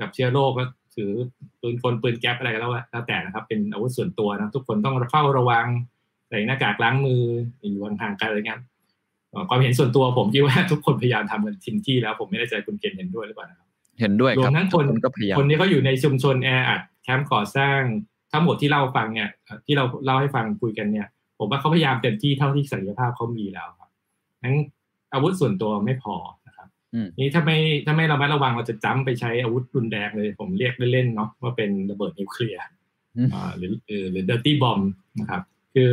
กับเชื้อโรคก็ถือปืนคนปืนแก๊ปอะไรก็แล้วแล้วแต่นะครับ เป็นอาวุธส่วนตัวนะทุกคนต้องเฝ้าระวังใส่หน้ากากล้างมืออยู่ห่างๆกันอะไรเงี้ย ความเห็นส่วนตัวผมคิดว่าทุกคนพยายามทำกันทิมที่แล้ว ผมไม่แน่ใจคุณเกณฑ์เห็นด้วยหรือเปล่านะครับเห็นด้วยรวมทั้งคนก็พยายามคนที่เขาอยู่ในชุมชนแออัดแคมป์ก่อสร้างทั้งหมดที่เล่าฟังเนี่ยที่เราเล่าให้ฟังคุยกันเนี่ย ผมว่าเขาพยายามเต็มที่เท่าที่ศักยภาพเขามีแล้วครับนั้นอาวุธส่วนตัวไม่พอนะครับนี่ถ้าไม่ถ้าไม่ระมัดระวังเราจะจ้ำไปใช้อาวุธรุนแรงเลย ผมเรียกเล่นๆเนาะว่าเป็นระเบิดนิวเคลียร์หรือหรือ dirty bomb นะครับ คือ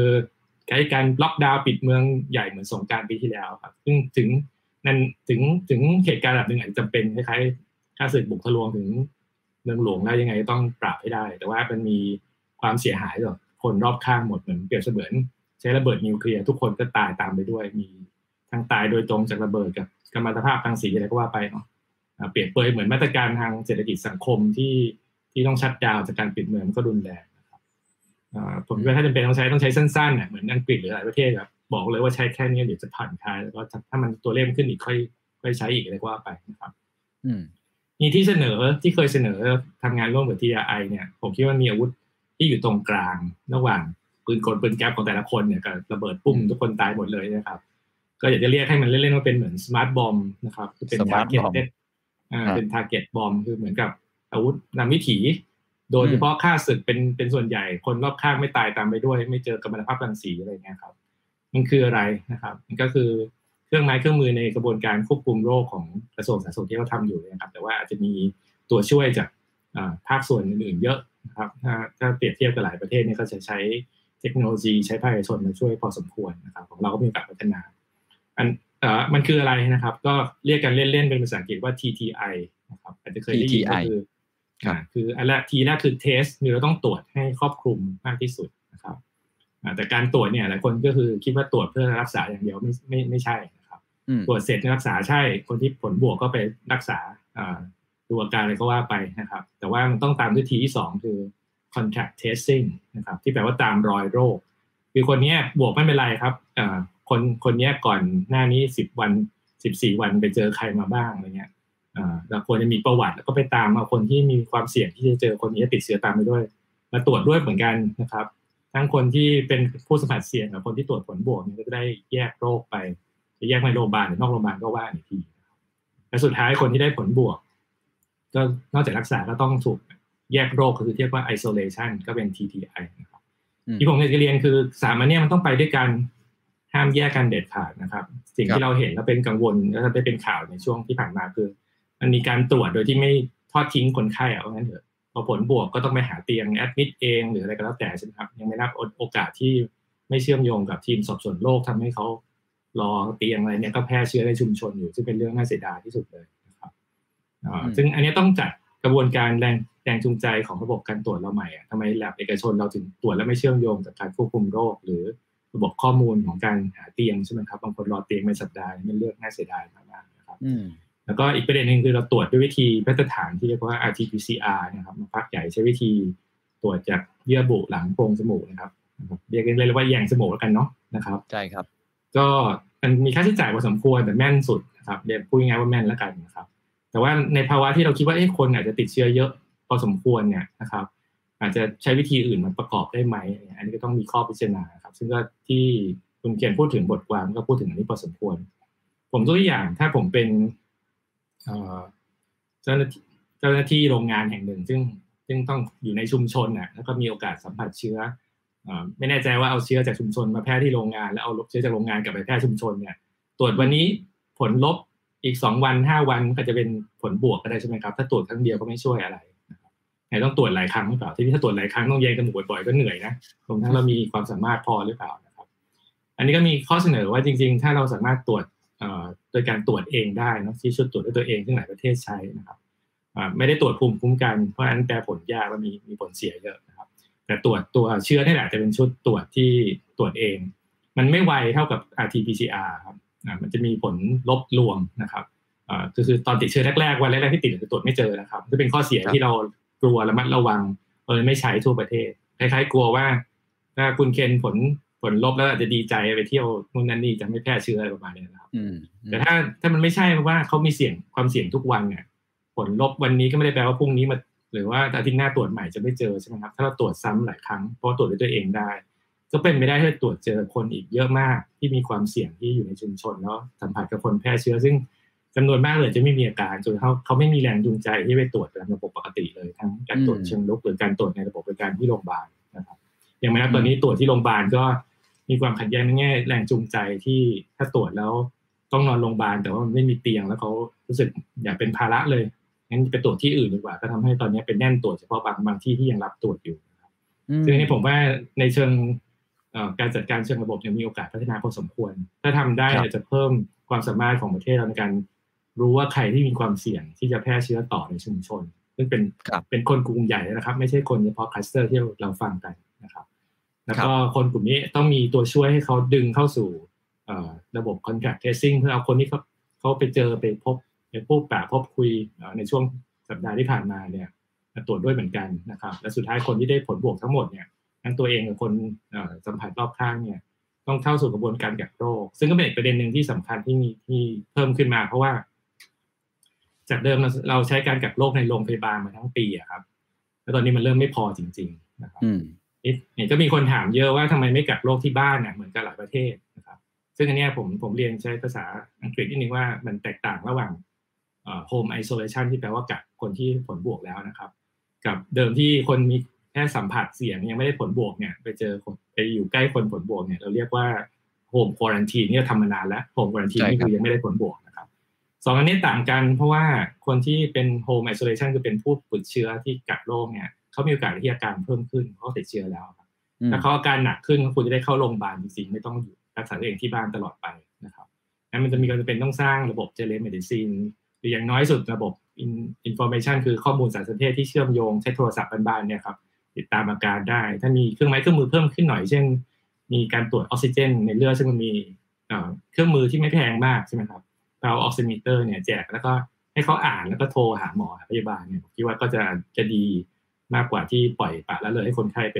การล็อกดาวน์ปิดเมืองใหญ่เหมือนสงกรานต์ปีที่แล้วครับ ซึ่งถึงนั้นถึงถึงเหตุการณ์แบบหนึ่งอาจจะจำเป็นคล้ายๆถ้าศึกบุกทะลวงถึงเมืองหลวงได้ยังไงต้องปราบให้ได้ แต่ว่ามันมีความเสียหายต่อคนรอบข้างหมดเหมือนเปรียบเสมือน ใช้ระเบิดนิวเคลียร์ทุกคนก็ตายตามไปด้วย มีทั้งตายโดยตรงจากระเบิดกับกัมมันตภาพทางสีอะไรก็ว่าไปเนาะเปรียบเปยเหมือนมาตรการทางเศรษฐกิจสังคมที่ที่ต้องชัดดาวจากการปิดเมืองก็รุนแรง ผมว่าถ้าจำเป็นต้องใช้ต้องใช้สั้นๆเนี่ยเหมือนอังกฤษหรือหลายประเทศแบบบอกเลยว่าใช้แค่นี้เดี๋ยวจะผ่านคลายแล้วก็ถ้ามันตัวเลขขึ้นอีกค่อยค่อยใช้อีกอะไรก็ว่าไปนะครับมีที่เสนอที่เคยเสนอทำงานร่วมกับ TDRI เนี่ย ผมคิดว่ามีอาวุธที่อยู่ตรงกลางระหว่างปืนกลปืนแก๊ปของแต่ละคนเนี่ยกับระเบิดปุ่มทุกคนตายหมดเลยนะครับ ก็อยากจะเรียกให้มันเล่นๆว่าเป็นเหมือน smart bomb นะครับคือเป็น target อ่าเป็น target bomb คือเหมือนกับอาวุธนำวิถี โดนเฉพาะข้าศึกเป็นเป็นส่วนใหญ่ คนรอบข้างไม่ตายตามไปด้วย ไม่เจอกัมมันตภาพรังสีอะไรเงี้ยครับ มันคืออะไรนะครับ มันก็คือเครื่องไม้เครื่องมือในกระบวนการควบคุมโรคของกระทรวงสาธารณสุขที่เขาทาอยู่นะครับ แต่ว่าอาจจะมีตัวช่วยจากภาคส่วนอื่นๆเยอะนะครับ ถ้าถ้าเปรียบเทียบกับหลายประเทศเนี่ยก็จะใช้เทคโนโลยีใช้ภาคเอกชนมาช่วยพอสมควรนะครับ ของเราก็มีการพัฒนา อันอ่อมันคืออะไรนะครับ ก็เรียกกันเล่นๆเป็นภาษาอังกฤษว่า TTI นะครับอาจจะเคยได้ยินก็คือ คืออันแรกทีแรกคือเทสคือเราต้องตรวจให้ครอบคลุมมากที่สุดนะครับแต่การตรวจเนี่ยหลายคนก็คือคิดว่าตรวจเพื่อรักษาอย่างเดียวไม่ไม่ไม่ใช่นะครับตรวจเสร็จรักษาใช่ คนที่ผลบวกก็ไปรักษาดูอาการอะไรก็ว่าไปนะครับ แต่ว่ามันต้องตามด้วยทีที่สองคือ contact testing นะครับที่แปลว่าตามรอยโรค คือคนนี้บวกไม่เป็นไรครับคนคนนี้ก่อนหน้านี้สิบวันสิบสี่วันไปเจอใครมาบ้างอะไรเงี้ย เราควรจะมีประวัติแล้วก็ไปตามเอาคนที่มีความเสี่ยงที่จะเจอคนนี้ติดเชื้อตามไปด้วย มาตรวจด้วยเหมือนกันนะครับ ทั้งคนที่เป็นผู้สัมผัสเสี่ยงกับคนที่ตรวจผลบวกเนี่ยก็จะได้แยกโรคไปจะแยกในโรงพยาบาลหรือนอกโรงพยาบาลก็ว่าอีกทีและสุดท้ายคนที่ได้ผลบวก ก็นอกจากรักษาก็ต้องถูกแยกโรคก็คือเรียกว่า isolation ก็เป็น TTI นะครับที่ผมอยากจะเรียนคือสามอันนี้มันต้องไปด้วยกันห้ามแยกกันเด็ดขาดนะครับ สิ่งที่เราเห็นแล้วเป็นกังวลแล้วได้เป็นข่าวในช่วงที่ผ่านมาคือ มันมีการตรวจโดยที่ไม่ทอดทิ้งคนไข้เอางั้นเถอะพอผลบวกก็ต้องไปหาเตียงแอดมิดเองหรืออะไรก็แล้วแต่ใช่ไหมครับยังไม่นับโอกาสที่ไม่เชื่อมโยงกับทีมสอบสวนโรคทำให้เขารอเตียงอะไรเนี่ยก็แพร่เชื้อในชุมชนอยู่ซึ่งเป็นเรื่องน่าเสียดายที่สุดเลยนะครับซึ่งอันนี้ต้องจัดกระบวนการแรงแรงจูงใจของระบบการตรวจเราใหม่ทำไมแลบเอกชนเราถึงตรวจแล้วไม่เชื่อมโยงกับการควบคุมโรค หรือระบบข้อมูลของการหาเตียงใช่ไหมครับบางคนรอเตียงเป็นสัปดาห์นี่เรื่องน่าเสียดายมากๆนะครับ แล้วก็อีกประเด็นหนึ่งคือเราตรวจด้วยวิธีมาตรฐานที่เรียกว่า RT-PCR นะครับมาพักใหญ่ใช้วิธีตรวจจากเยื่อบุหลังโพรงจมูกนะครับเรียกเรียกว่าแยงจมูกแล้วกันเนาะนะครับใช่ครับ ก็มันมีค่าใช้จ่ายพอสมควรแต่แม่นสุดนะครับเรียกพูดง่ายว่าแม่นแล้วกันนะครับ แต่ว่าในภาวะที่เราคิดว่าคนอาจจะติดเชื้อเยอะพอสมควรเนี่ยนะครับ อาจจะใช้วิธีอื่นมาประกอบได้ไหมอันนี้ก็ต้องมีข้อพิจารณาครับ ซึ่งก็ที่คุณเขียนพูดถึงบทความก็พูดถึงอันนี้พอสมควร ผมตัวอย่างถ้าผมเป็น เจ้าหน้าที่เจ้าหน้าที่โรงงานแห่งหนึ่ง ซึ่งซึ่งต้องอยู่ในชุมชนน่ะแล้วก็มีโอกาสสัมผัสเชื้อไม่แน่ใจว่าเอาเชื้อจากชุมชนมาแพร่ที่โรงงาน แล้วเอาเชื้อจากโรงงานกลับไปแพร่ชุมชนเนี่ยตรวจวันนี้ผลลบอีกสองวันห้าวันก็จะเป็นผลบวกก็ได้ใช่ไหมครับ ถ้าตรวจครั้งเดียวก็ไม่ช่วยอะไรไหนต้องตรวจหลายครั้งหรือเปล่าที่ถ้าตรวจหลายครั้งต้องแยงจมูกบ่อยๆก็เหนื่อยนะรวมทั้งเรามีความสามารถพอหรือเปล่านะครับ อันนี้ก็มีข้อเสนอว่าจริง ๆ ถ้าเราสามารถตรวจ ดยการตรวจเองได้นะที่ชุดตรวจด้วยตัวเองที่หลายประเทศใช้นะครับไม่ได้ตรวจภูมิคุ้มกันเพราะฉะนั้นแต่ผลยากและมีมีผลเสียเยอะนะครับ แต่ตรวจตัวเชื้อนี่แหละจะเป็นชุดตรวจที่ตรวจเอง มันไม่ไวเท่ากับ RT-PCR ครับมันจะมีผลลบรวมนะครับก็คือตอนติดเชื้อแรกๆวันแรกๆที่ติดจะตรวจไม่เจอนะครับจะเป็นข้อเสียที่เรากลัวและมัดระวังเลยไม่ใช้ทั่วประเทศคล้ายๆกลัวว่าถ้าคุณเคนผล ผลลบแล้วอาจจะดีใจไปเที่ยวนู่นนั่นนี่จะไม่แพร่เชื้ออะไรประมาณนี้นะครับแต่ถ้าถ้ามันไม่ใช่เพราะว่าเขามีเสี่ยงความเสี่ยงทุกวันเนี่ยผลลบวันนี้ก็ไม่ได้แปลว่าพรุ่งนี้มาหรือว่าอาทิตย์หน้าตรวจใหม่จะไม่เจอใช่ไหมครับถ้าเราตรวจซ้ำหลายครั้งเพราะตรวจด้วยตัวเองได้ ก็เป็นไม่ได้ที่จะตรวจเจอคนอีกเยอะมากที่มีความเสี่ยงที่อยู่ในชุมชนแล้วสัมผัสกับคนแพร่เชื้อ ซึ่งจำนวนมากเลยจะไม่มีอาการจนเขาเขาไม่มีแรงจูงใจที่ไปตรวจตามระบบปกติเลยทั้งการตรวจเชิงลุกหรือการตรวจในระบบบริการที่โรงพยาบาลนะครับ อย่างแม้ตอนนี้ตรวจที่โรงพยาบาลก็มีความขัดแย้งในแง่แรงจูงใจที่ถ้าตรวจแล้วต้องนอนโรงพยาบาลแต่ว่าไม่มีเตียงแล้วเขารู้สึกอยากเป็นภาระเลยงั้นไปตรวจที่อื่นดีกว่า ก็ทำให้ตอนนี้เป็นแน่นตรวจเฉพาะบางบางที่ที่ยังรับตรวจอยู่นะครับซึ่งนี่ผมว่าในเชิงการจัดการเชิงระบบยังมีโอกาสพัฒนาพอสมควร ถ้าทำได้จะเพิ่มความสามารถของประเทศเราในการรู้ว่าใครที่มีความเสี่ยงที่จะแพร่เชื้อต่อในชุมชน ซึ่งเป็นเป็นคนกลุ่มใหญ่นะครับ ไม่ใช่คนเฉพาะคลัสเตอร์ที่เราฟังกัน นะครับ แล้วก็คนกลุ่มนี้ต้องมีตัวช่วยให้เขาดึงเข้าสู่ระบบ contact tracing เพื่อเอาคนที่เขาเขาไปเจอไปพบไปพบปะพบคุยในช่วงสัปดาห์ที่ผ่านมาเนี่ยตรวจด้วยเหมือนกันนะครับ และสุดท้ายคนที่ได้ผลบวกทั้งหมดเนี่ยทั้งตัวเองกับคนสัมผัสรอบข้างเนี่ยต้องเข้าสู่กระบวนการกักโรค ซึ่งก็เป็นอีกประเด็นหนึ่งที่สำคัญที่มีที่เพิ่มขึ้นมา เพราะว่า จากเดิมเราใช้การกักโรคในโรงพยาบาลมาทั้งปีอะครับ แล้วตอนนี้มันเริ่มไม่พอจริง ๆ นะครับ เนี่ยก็มีคนถามเยอะว่าทำไมไม่กักโรคที่บ้านเนี่ยเหมือนกับหลายประเทศนะครับ ซึ่งอันนี้ผมผมเรียนใช้ภาษาอังกฤษนิดนึงว่ามันแตกต่างระหว่างโฮมไอโซเลชันที่แปลว่ากักคนที่ผลบวกแล้วนะครับ กับเดิมที่คนมีแค่สัมผัสเสี่ยงยังไม่ได้ผลบวกเนี่ยไปเจอไปอยู่ใกล้คนผลบวกเนี่ยเราเรียกว่า home quarantine นี่ทำมานานแล้ว home quarantine นี่คือยังไม่ได้ผลบวกนะครับสองอันนี้ต่างกันเพราะว่าคนที่เป็น home isolation คือเป็นผู้ติดเชื้อที่กักโรคเนี่ย เขามีโอกาสที่อาการเพิ่มขึ้นเพราะติดเชื้อแล้วครับถ้าเขาอาการหนักขึ้นเขาควรจะได้เข้าโรงพยาบาลจริงๆไม่ต้องอยู่รักษาตัวเองที่บ้านตลอดไปนะครับนั้นมันจะมีการจะเป็นต้องสร้างระบบ telemedicineหรืออย่างน้อยสุดระบบ information คือข้อมูลสารสนเทศที่เชื่อมโยงใช้โทรศัพท์บ้านๆเนี่ยครับติดตามอาการได้ ถ้ามีเครื่องไม้เครื่องมือเพิ่มขึ้นหน่อย เช่น มีการตรวจออกซิเจน ในเลือดซึ่งมันมีเครื่องมือที่ไม่แพงมากใช่ไหมครับเรา oximeter เนี่ยแจกแล้วก็ให้เขาอ่านแล้วก็โทรหาหมอพยาบาลเนี่ยคิดว่าก็จะจะดี มากกว่าที่ปล่อยปละละเลยให้คนไข้ไป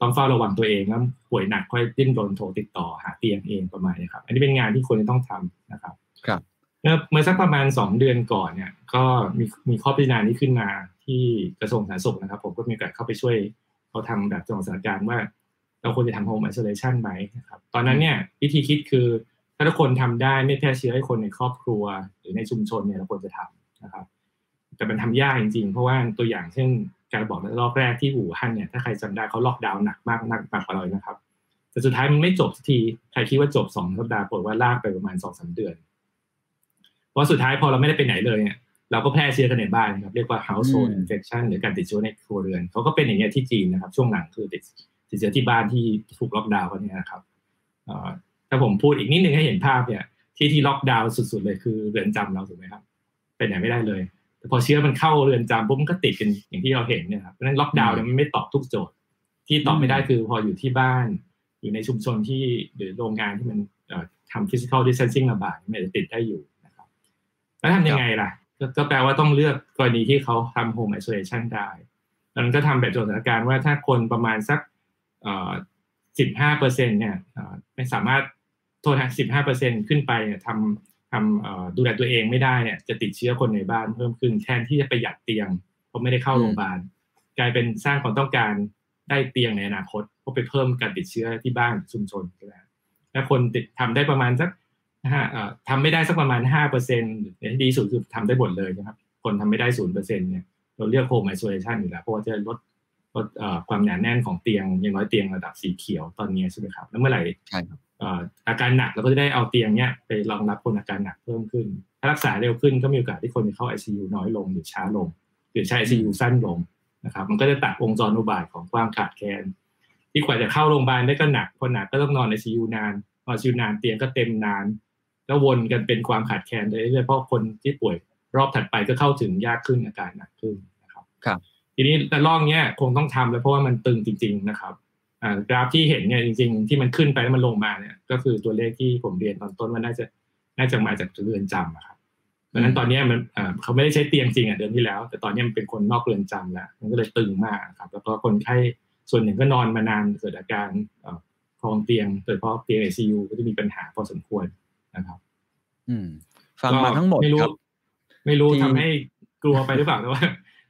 ต้องเฝ้าระวังตัวเองแล้วป่วยหนักค่อยดิ้นรนโทรติดต่อหาเตียงเองประมาณนี้ครับ อันนี้เป็นงานที่ควรจะต้องทำนะครับครับเมื่อสักประมาณสองเดือนก่อนเนี่ยก็มีมีข้อพิจารณานี้ขึ้นมาที่กระทรวงสาธารณสุขนะครับ ผมก็มีโอกาสเข้าไปช่วยเขาทำแบบจำลองสถานการณ์ว่า เราควรจะทำโฮมไอโซเลชันไหมนะครับ ตอนนั้นเนี่ยวิธีคิดคือ ถ้าทุกคนทำได้ไม่แพร่เชื้อให้คนในครอบครัว หรือในชุมชนเนี่ยเราควรจะทำนะครับ แต่มันทำยากจริงๆ เพราะว่าตัวอย่างเช่น การบอกในรอบแรกที่อู่ฮั่นเนี่ยถ้าใครจำได้เขาล็อกดาวน์หนักมากหนักมากกว่าเรานะครับ แต่สุดท้ายมันไม่จบสักทีใครคิดว่าจบสองสัปดาห์ปรากฏว่าลากไปประมาณสองสาเดือน เพราะสุดท้ายพอเราไม่ได้ไปไหนเลยเนี่ยเราก็แพร่เชื้อกันในบ้านครับเรียกว่า household infection หรือการติดเชื้อในครัวเรือนเขาก็เป็นอย่างเงี้ยที่จีนนะครับ ช่วงหลังคือติดติดเชื้อที่บ้านที่ถูกล็อกดาวน์กันเนี่ยนะครับถ้าผมพูดอีกนิดนึงให้เห็นภาพเนี่ย ที่ที่ล็อกดาวน์สุดๆเลยคือเรือนจำเราถูกไหมครับเป็นไหนไม่ได้เลย แต่พอเชื้อมันเข้าเรือนจำปุ๊บมันก็ติดกันอย่างที่เราเห็นเนี่ยครับเพราะนั้นล็อกดาวน์เนี่ยมันไม่ตอบทุกโจทย์ ที่ตอบไม่ได้คือพออยู่ที่บ้าน อยู่ในชุมชนที่หรือโรงงานที่มันทำ physical distancing ระบาดมันจะติดได้อยู่แล้วทำยังไงล่ะ ก็แปลว่าต้องเลือกกรณีที่เขาทำโฮมไอโซเลชันได้ดังนั้นก็ทำแบบจดสถานการณ์ว่าถ้าคนประมาณสักสิบห้าเปอร์เซ็นเนี่ยไม่สามารถโทษนะสิบห้าเปอร์เซ็นขึ้นไปเนี่ยทำ ทำดูแลตัวเองไม่ได้เนี่ยจะติดเชื้อคนในบ้านเพิ่มขึ้นแทนที่จะประหยัดเตียง เพราะไม่ได้เข้าโรงพยาบาลกลายเป็นสร้างความต้องการได้เตียงในอนาคตเพราะไปเพิ่มการติดเชื้อที่บ้านชุมชนใช่ไหมถ้าคนติดทำได้ประมาณสักนะฮะทำไม่ได้สักประมาณห้าเปอร์เซ็นต์ดีสุดคือทำได้หมดเลยนะครับ คนทำไม่ได้ศูนย์เปอร์เซ็นต์เนี่ยเราเรียกโฮมไอโซเลชันอยู่แล้วเพราะว่าจะลดลดความหนาแน่นของเตียงอย่างน้อยเตียงระดับสีเขียวตอนนี้ใช่ไหมครับ แล้วเมื่อไหร่ อาการหนักเราก็จะได้เอาเตียงเนี้ยไปรองรับคนอาการหนักเพิ่มขึ้น ถ้ารักษาเร็วขึ้นก็มีโอกาสที่คนจะเข้า ICU น้อยลงหรือช้าลง หรือใช้ ICU สั้นลงนะครับ มันก็จะตัดวงจรอุบาทของความขาดแคลนที่กว่าจะเข้าโรงพยาบาลได้ก็หนักพอหนักก็ต้องนอนในซียูนานนอนซียูนานเตียงก็เต็มนานแล้ววนกันเป็นความขาดแคลนไปเรื่อยๆเพราะคนที่ป่วยรอบถัดไปก็เข้าถึงยากขึ้นอาการหนักขึ้นนะครับ ครับ ทีนี้แต่ล่องเนี้ยคงต้องทำแล้วเพราะว่ามันตึงจริง ๆนะครับอ่า กราฟที่เห็นเนี่ยจริง ๆ ที่มันขึ้นไปแล้วมันลงมาเนี่ยก็คือตัวเลขที่ผมเรียนตอนต้นว่าน่าจะน่าจะมาจากเรือนจำครับเพราะฉะนั้นตอนนี้มันเขาไม่ได้ใช้เตียงจริงอะเดือนที่แล้ว แต่ตอนนี้มันเป็นคนนอกเรือนจำแล้วมันก็เลยตึงมากครับ แล้วก็คนไข้ส่วนหนึ่งก็นอนมานานเกิดอาการคลองเตียงโดยเฉพาะเตียงไอซียูก็จะมีปัญหาพอสมควรนะครับ อืม ฟังมาทั้งหมดไม่รู้ครับไม่รู้ทำให้กลัวไปหรือเปล่าแต่ว่า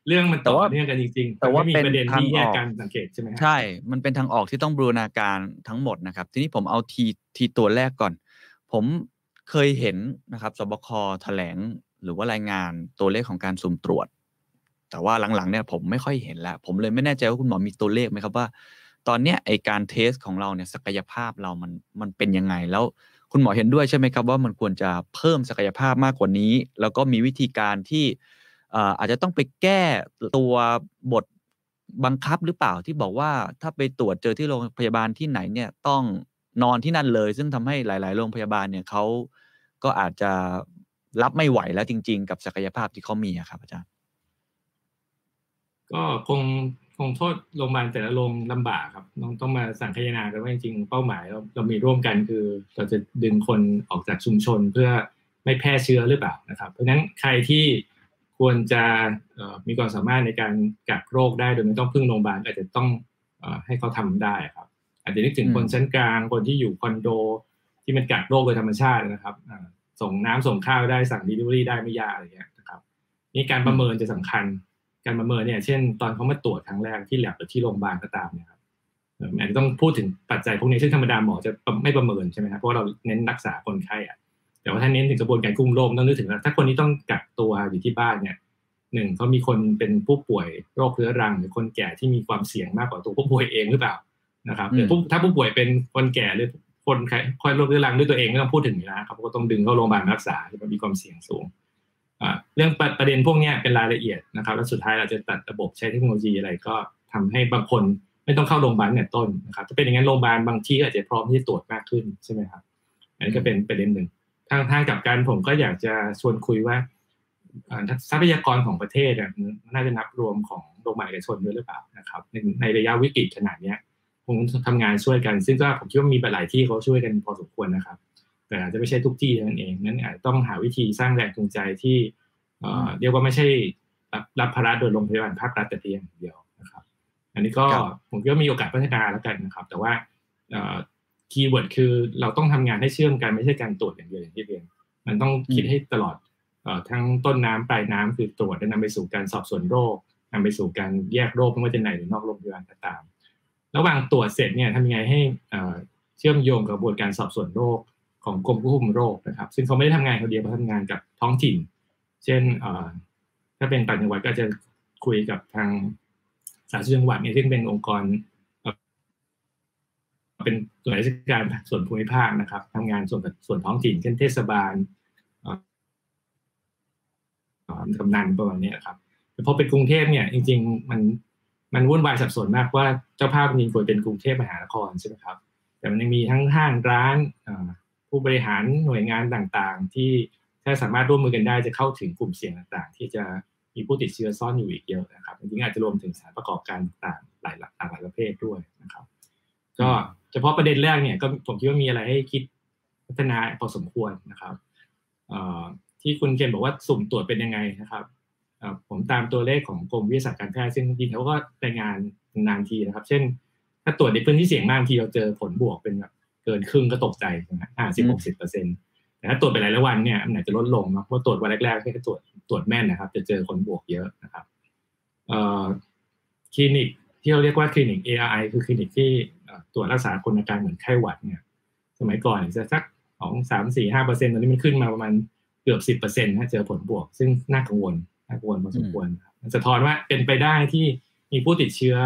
เรื่องมันต่อเนื่องกันจริงๆแต่ว่ามีเป็นประเด็นที่แยกทางออกกันสังเกตใช่ไหมครับใช่ มันเป็นทางออกที่ต้องบูรณาการทั้งหมดนะครับ ทีนี้ผมเอาทีทีตัวแรกก่อน ผมเคยเห็นนะครับสบคแถลงหรือว่ารายงานตัวเลขของการสุ่มตรวจ แต่ว่าหลังๆเนี่ยผมไม่ค่อยเห็นแล้ว ผมเลยไม่แน่ใจว่าคุณหมอมีตัวเลขไหมครับว่า ตอนเนี้ยไอการเทสของเราเนี่ยศักยภาพเรามันมันเป็นยังไงแล้วคุณหมอเห็นด้วยใช่ไหมครับว่ามันควรจะเพิ่มศักยภาพมากกว่านี้ แล้วก็มีวิธีการที่เอาจจะต้องไปแก้ตัวบทบังคับหรือเปล่าที่บอกว่าถ้าไปตรวจเจอที่โรงพยาบาลที่ไหนเนี่ยต้องนอนที่นั่นเลย ซึ่งทำให้หลาย ๆ โรงพยาบาลเนี่ยเขาก็อาจจะรับไม่ไหวแล้วจริง ๆ กับศักยภาพที่เขามีครับอาจารย์ ก็คงคงโทษโรงพยาบาลแต่ละโรงลำบากครับต้องต้องมาสั่งขยนากันว่าจริงๆเป้าหมายเราเรามีร่วมกันคือ เราจะดึงคนออกจากชุมชนเพื่อไม่แพร่เชื้อหรือเปล่านะครับ เพราะฉะนั้นใครที่ ควรจะมีความสามารถในการกักโรคได้โดยไม่ต้องพึ่งโรงพยาบาลอาจจะต้องให้เขาทำได้ครับ อาจจะนึกถึงคนชั้นกลางคนที่อยู่คอนโด ที่มันกักโรคโดยธรรมชาตินะครับส่งน้ำส่งข้าวได้สั่ง delivery ได้ไม่ยากอะไรเงี้ยนะครับนี่การประเมินจะสำคัญ การประเมินเนี่ยเช่น ตอนเขามาตรวจครั้งแรกที่แลบหรือที่โรงพยาบาลก็ตามเนี่ยครับอาจจะต้องพูดถึงปัจจัยพวกนี้ซึ่งธรรมดาหมอจะไม่ประเมินใช่ไหมครับเพราะเราเน้นรักษาคนไข้อะ แต่ว่าถ้าเน้นถึงกระบวนการคุมโรคต้องนึกถึงว่าถ้าคนนี้ต้องกักตัวอยู่ที่บ้านเนี่ยหนึ่งเขามีคนเป็นผู้ป่วยโรคเรื้อรัง หรือคนแก่ที่มีความเสี่ยงมากกว่าตัวผู้ป่วยเองหรือเปล่านะครับหรือถ้าผู้ป่วยเป็นคนแก่หรือคนคอยโรคเรื้อรังด้วยตัวเองไม่ต้องพูดถึงนะครับก็ต้องดึงเข้าโรงพยาบาลรักษาที่มันมีความเสี่ยงสูงเรื่องประเด็นพวกนี้เป็นรายละเอียดนะครับ แล้วสุดท้ายเราจะตัดระบบใช้เทคโนโลยีอะไรก็ทำให้บางคนไม่ต้องเข้าโรงพยาบาลเนี่ยต้นนะครับถ้าเป็นอย่างนั้นโรงพยาบาลบางที่อาจจะพร้อมที่จะตรวจมากขึ้นใช่ไหมครับ อันนี้ก็เป็นประเด็นหนึ่ง ทางทางกับการผมก็อยากจะชวนคุยว่าทรัพยากรของประเทศน่าจะนับรวมของโรงพยาบาลเอกชนด้วยหรือเปล่านะครับในระยะวิกฤตขนาดนี้คงทำงานช่วยกัน ซึ่งก็ผมคิดว่ามีหลายที่เขาช่วยกันพอสมควรนะครับ แต่อาจจะไม่ใช่ทุกที่นั่นเองนั้นอาจต้องหาวิธีสร้างแรงจูงใจที่เรียกว่าไม่ใช่รับภาระโดยโรงพยาบาลภาครัฐแต่เพียงเดียวนะครับ อันนี้ก็ผมคิดว่ามีโอกาสพัฒนาแล้วกันนะครับ แต่ว่า keyword คือเราต้องทำงานให้เชื่อมกันไม่ใช่การตรวจอย่างเดียวอย่างที่เรียนมันต้องคิดให้ตลอดทั้งต้นน้ำปลายน้ำคือตรวจและนำไปสู่การสอบสวนโรคนำไปสู่การแยกโรคไม่ว่าจะในหรือนอกโรงพยาบาลก็ตาม ระหว่างตรวจเสร็จเนี่ยทำยังไงให้เชื่อมโยงกระบวนการสอบสวนโรคของกรมควบคุมโรคนะครับ ซึ่งเขาไม่ได้ทำงานคนเดียวเขาทำงานกับท้องถิ่น เช่นถ้าเป็นต่างจังหวัดก็จะคุยกับทางสาธารณสุขจังหวัดเนี่ยซึ่งเป็นองค์กร เป็นส่วนราชการส่วนภูมิภาคนะครับทำงานส่วนส่วนท้องถิ่นเช่นเทศบาลกำนันประมาณนี้ครับพอเป็นกรุงเทพเนี่ยจริง ๆ มันมันวุ่นวายสับสนมากว่าเจ้าภาพจริงควรเป็นกรุงเทพมหานครใช่ไหมครับ แต่มันยังมีทั้งห้างร้านผู้บริหารหน่วยงานต่างๆ ที่ถ้าสามารถร่วมมือกันได้จะเข้าถึงกลุ่มเสี่ยงต่างๆ ที่จะมีผู้ติดเชื้อซ่อนอยู่อีกเยอะนะครับจริงๆอาจจะรวมถึงสานประกอบการต่างๆหลายหลากหลายประเภทด้วยนะครับ ก็ เฉพาะประเด็นแรกเนี่ยก็ผมคิดว่ามีอะไรให้คิดพัฒนาพอสมควรนะครับที่คุณเคนบอกว่าสุ่มตรวจเป็นยังไงนะครับผมตามตัวเลขของกรมวิทยาศาสตร์การแพทย์ซึ่งจริงเขาก็รายงานนานทีนะครับ เช่น ถ้าตรวจในพื้นที่เสี่ยงมากทีเราเจอผลบวกเป็นแบบเกินครึ่งก็ตกใจนะห้าสิบหกสิบเปอร์เซ็นต์แต่ถ้าตรวจไปหลายวันเนี่ยมันอาจจะลดลงนะเพราะตรวจวันแรกๆแค่ตรวจตรวจแม่นนะครับ จะเจอคนบวกเยอะนะครับคลินิกที่เราเรียกว่าคลินิก ARI คือคลินิกที่ ตรวจรักษาคนอาการเหมือนไข้หวัดเนี่ยสมัยก่อนจะสักสองสามสี่ห้าเปอร์เซ็นต์ตอนนี้มันขึ้นมาประมาณเกือบสิบเปอร์เซ็นต์ถ้าเจอผลบวก ซึ่งน่ากังวลน่ากังวลพอสมควรมันสะท้อนว่าเป็นไปได้ที่มีผู้ติดเชื้อ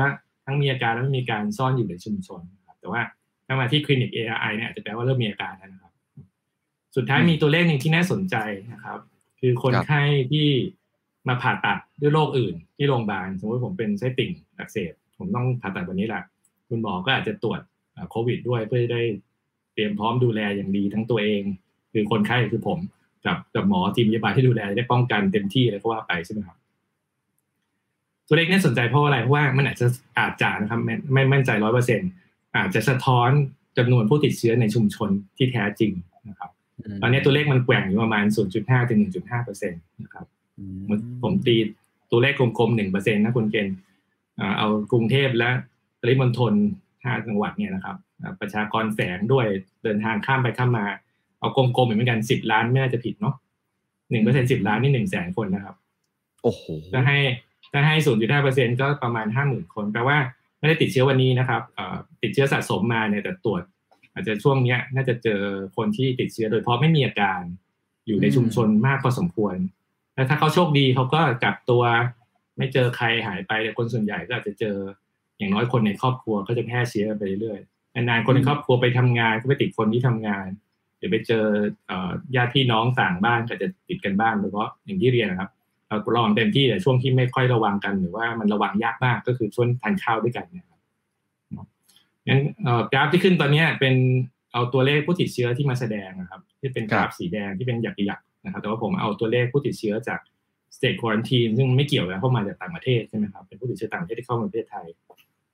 ทั้งมีอาการและไม่มีการซ่อนอยู่ในชุมชนครับแต่ว่าถ้ามาที่คลินิก ARI เนี่ยอาจจะแปลว่าเริ่มมีอาการแล้วนะครับ สุดท้ายมีตัวเลขหนึ่งที่น่าสนใจนะครับ คือคนไข้ที่มาผ่าตัดด้วยโรคอื่นที่โรงพยาบาลสมมติผมเป็นไส้ติ่งอักเสบผมต้องผ่าตัดวันนี้แหละ คุณหมอก็อาจจะตรวจโควิด ด้วยเพื่อได้เตรียมพร้อมดูแลอย่างดีทั้งตัวเอง คือคนไข้คือผมกับกับหมอทีมพยาบาลที่ดูแลได้ป้องกันเต็มที่อะไรก็ว่าไปใช่ไหมครับตัวเลขนี่สนใจเพราะอะไรเพราะว่ามันอาจจะอาจจะนะครับไม่ไม่มั่นใจร้อยเปอร์เซ็นอาจจะสะท้อนจำนวนผู้ติดเชื้อในชุมชนที่แท้จริงนะครับ ตอนนี้ตัวเลขมันแกว่งอยู่ประมาณ 0.5 ถึง 1.5เปอร์เซ็นต์นะครับผมตีตัวเลขกลมๆหนึ่งเปอร์เซ็นต์นะคุณเกณฑ์เอากรุงเทพและ ปริมณฑลห้าจังหวัดเนี่ยนะครับประชากรแฝงด้วยเดินทางข้ามไปข้ามมา เอากลมๆเหมือนกันสิบล้านไม่น่าจะผิดเนาะหนึ่งเปอร์เซ็นสิบล้านนี่หนึ่งแสนคนนะครับ โอ้โหถ้าให้ถ้าให้ศูนย์จุดห้าเปอร์เซ็นก็ประมาณห้าหมื่นคนแปลว่าไม่ได้ติดเชื้อวันนี้นะครับติดเชื้อสะสมมาเนี่ยแต่ตรวจ อาจจะช่วงเนี้ย น่าจะเจอคนที่ติดเชื้อโดยเพราะไม่มีอาการอยู่ในชุมชนมากพอสมควร แล้วถ้าเขาโชคดีเขาก็กักตัว ไม่เจอใครหายไปแต่คนส่วนใหญ่ก็อาจจะเจอ อย่างน้อยคนในครอบครัวก็จะแพร่เชื้อไปเรื่อยๆนานๆคนในครอบครัวไปทำงานก็ไปติดคนที่ทำงานหรือไปเจอญาติพี่น้องต่างบ้านก็จะติดกันบ้างโดยเฉพาะอย่างที่เรียนนะครับเราลองเต็มที่แต่ช่วงที่ไม่ค่อยระวังกันหรือว่ามันระวังยากมากก็คือช่วงทานข้าวด้วยกันเนี่ยครับงั้นกราฟที่ขึ้นตอนนี้เป็นเอาตัวเลขผู้ติดเชื้อที่มาแสดงนะครับ ที่เป็นกราฟสีแดงที่เป็นหยักๆนะครับ แต่ว่าผมเอาตัวเลขผู้ติดเชื้อจากสเตทควอนตีนซึ่งไม่เกี่ยวกับเข้ามาจากต่างประเทศใช่ไหมครับเป็นผู้ติดเชื้อต่างประเทศที่เข้ามาประเทศไทย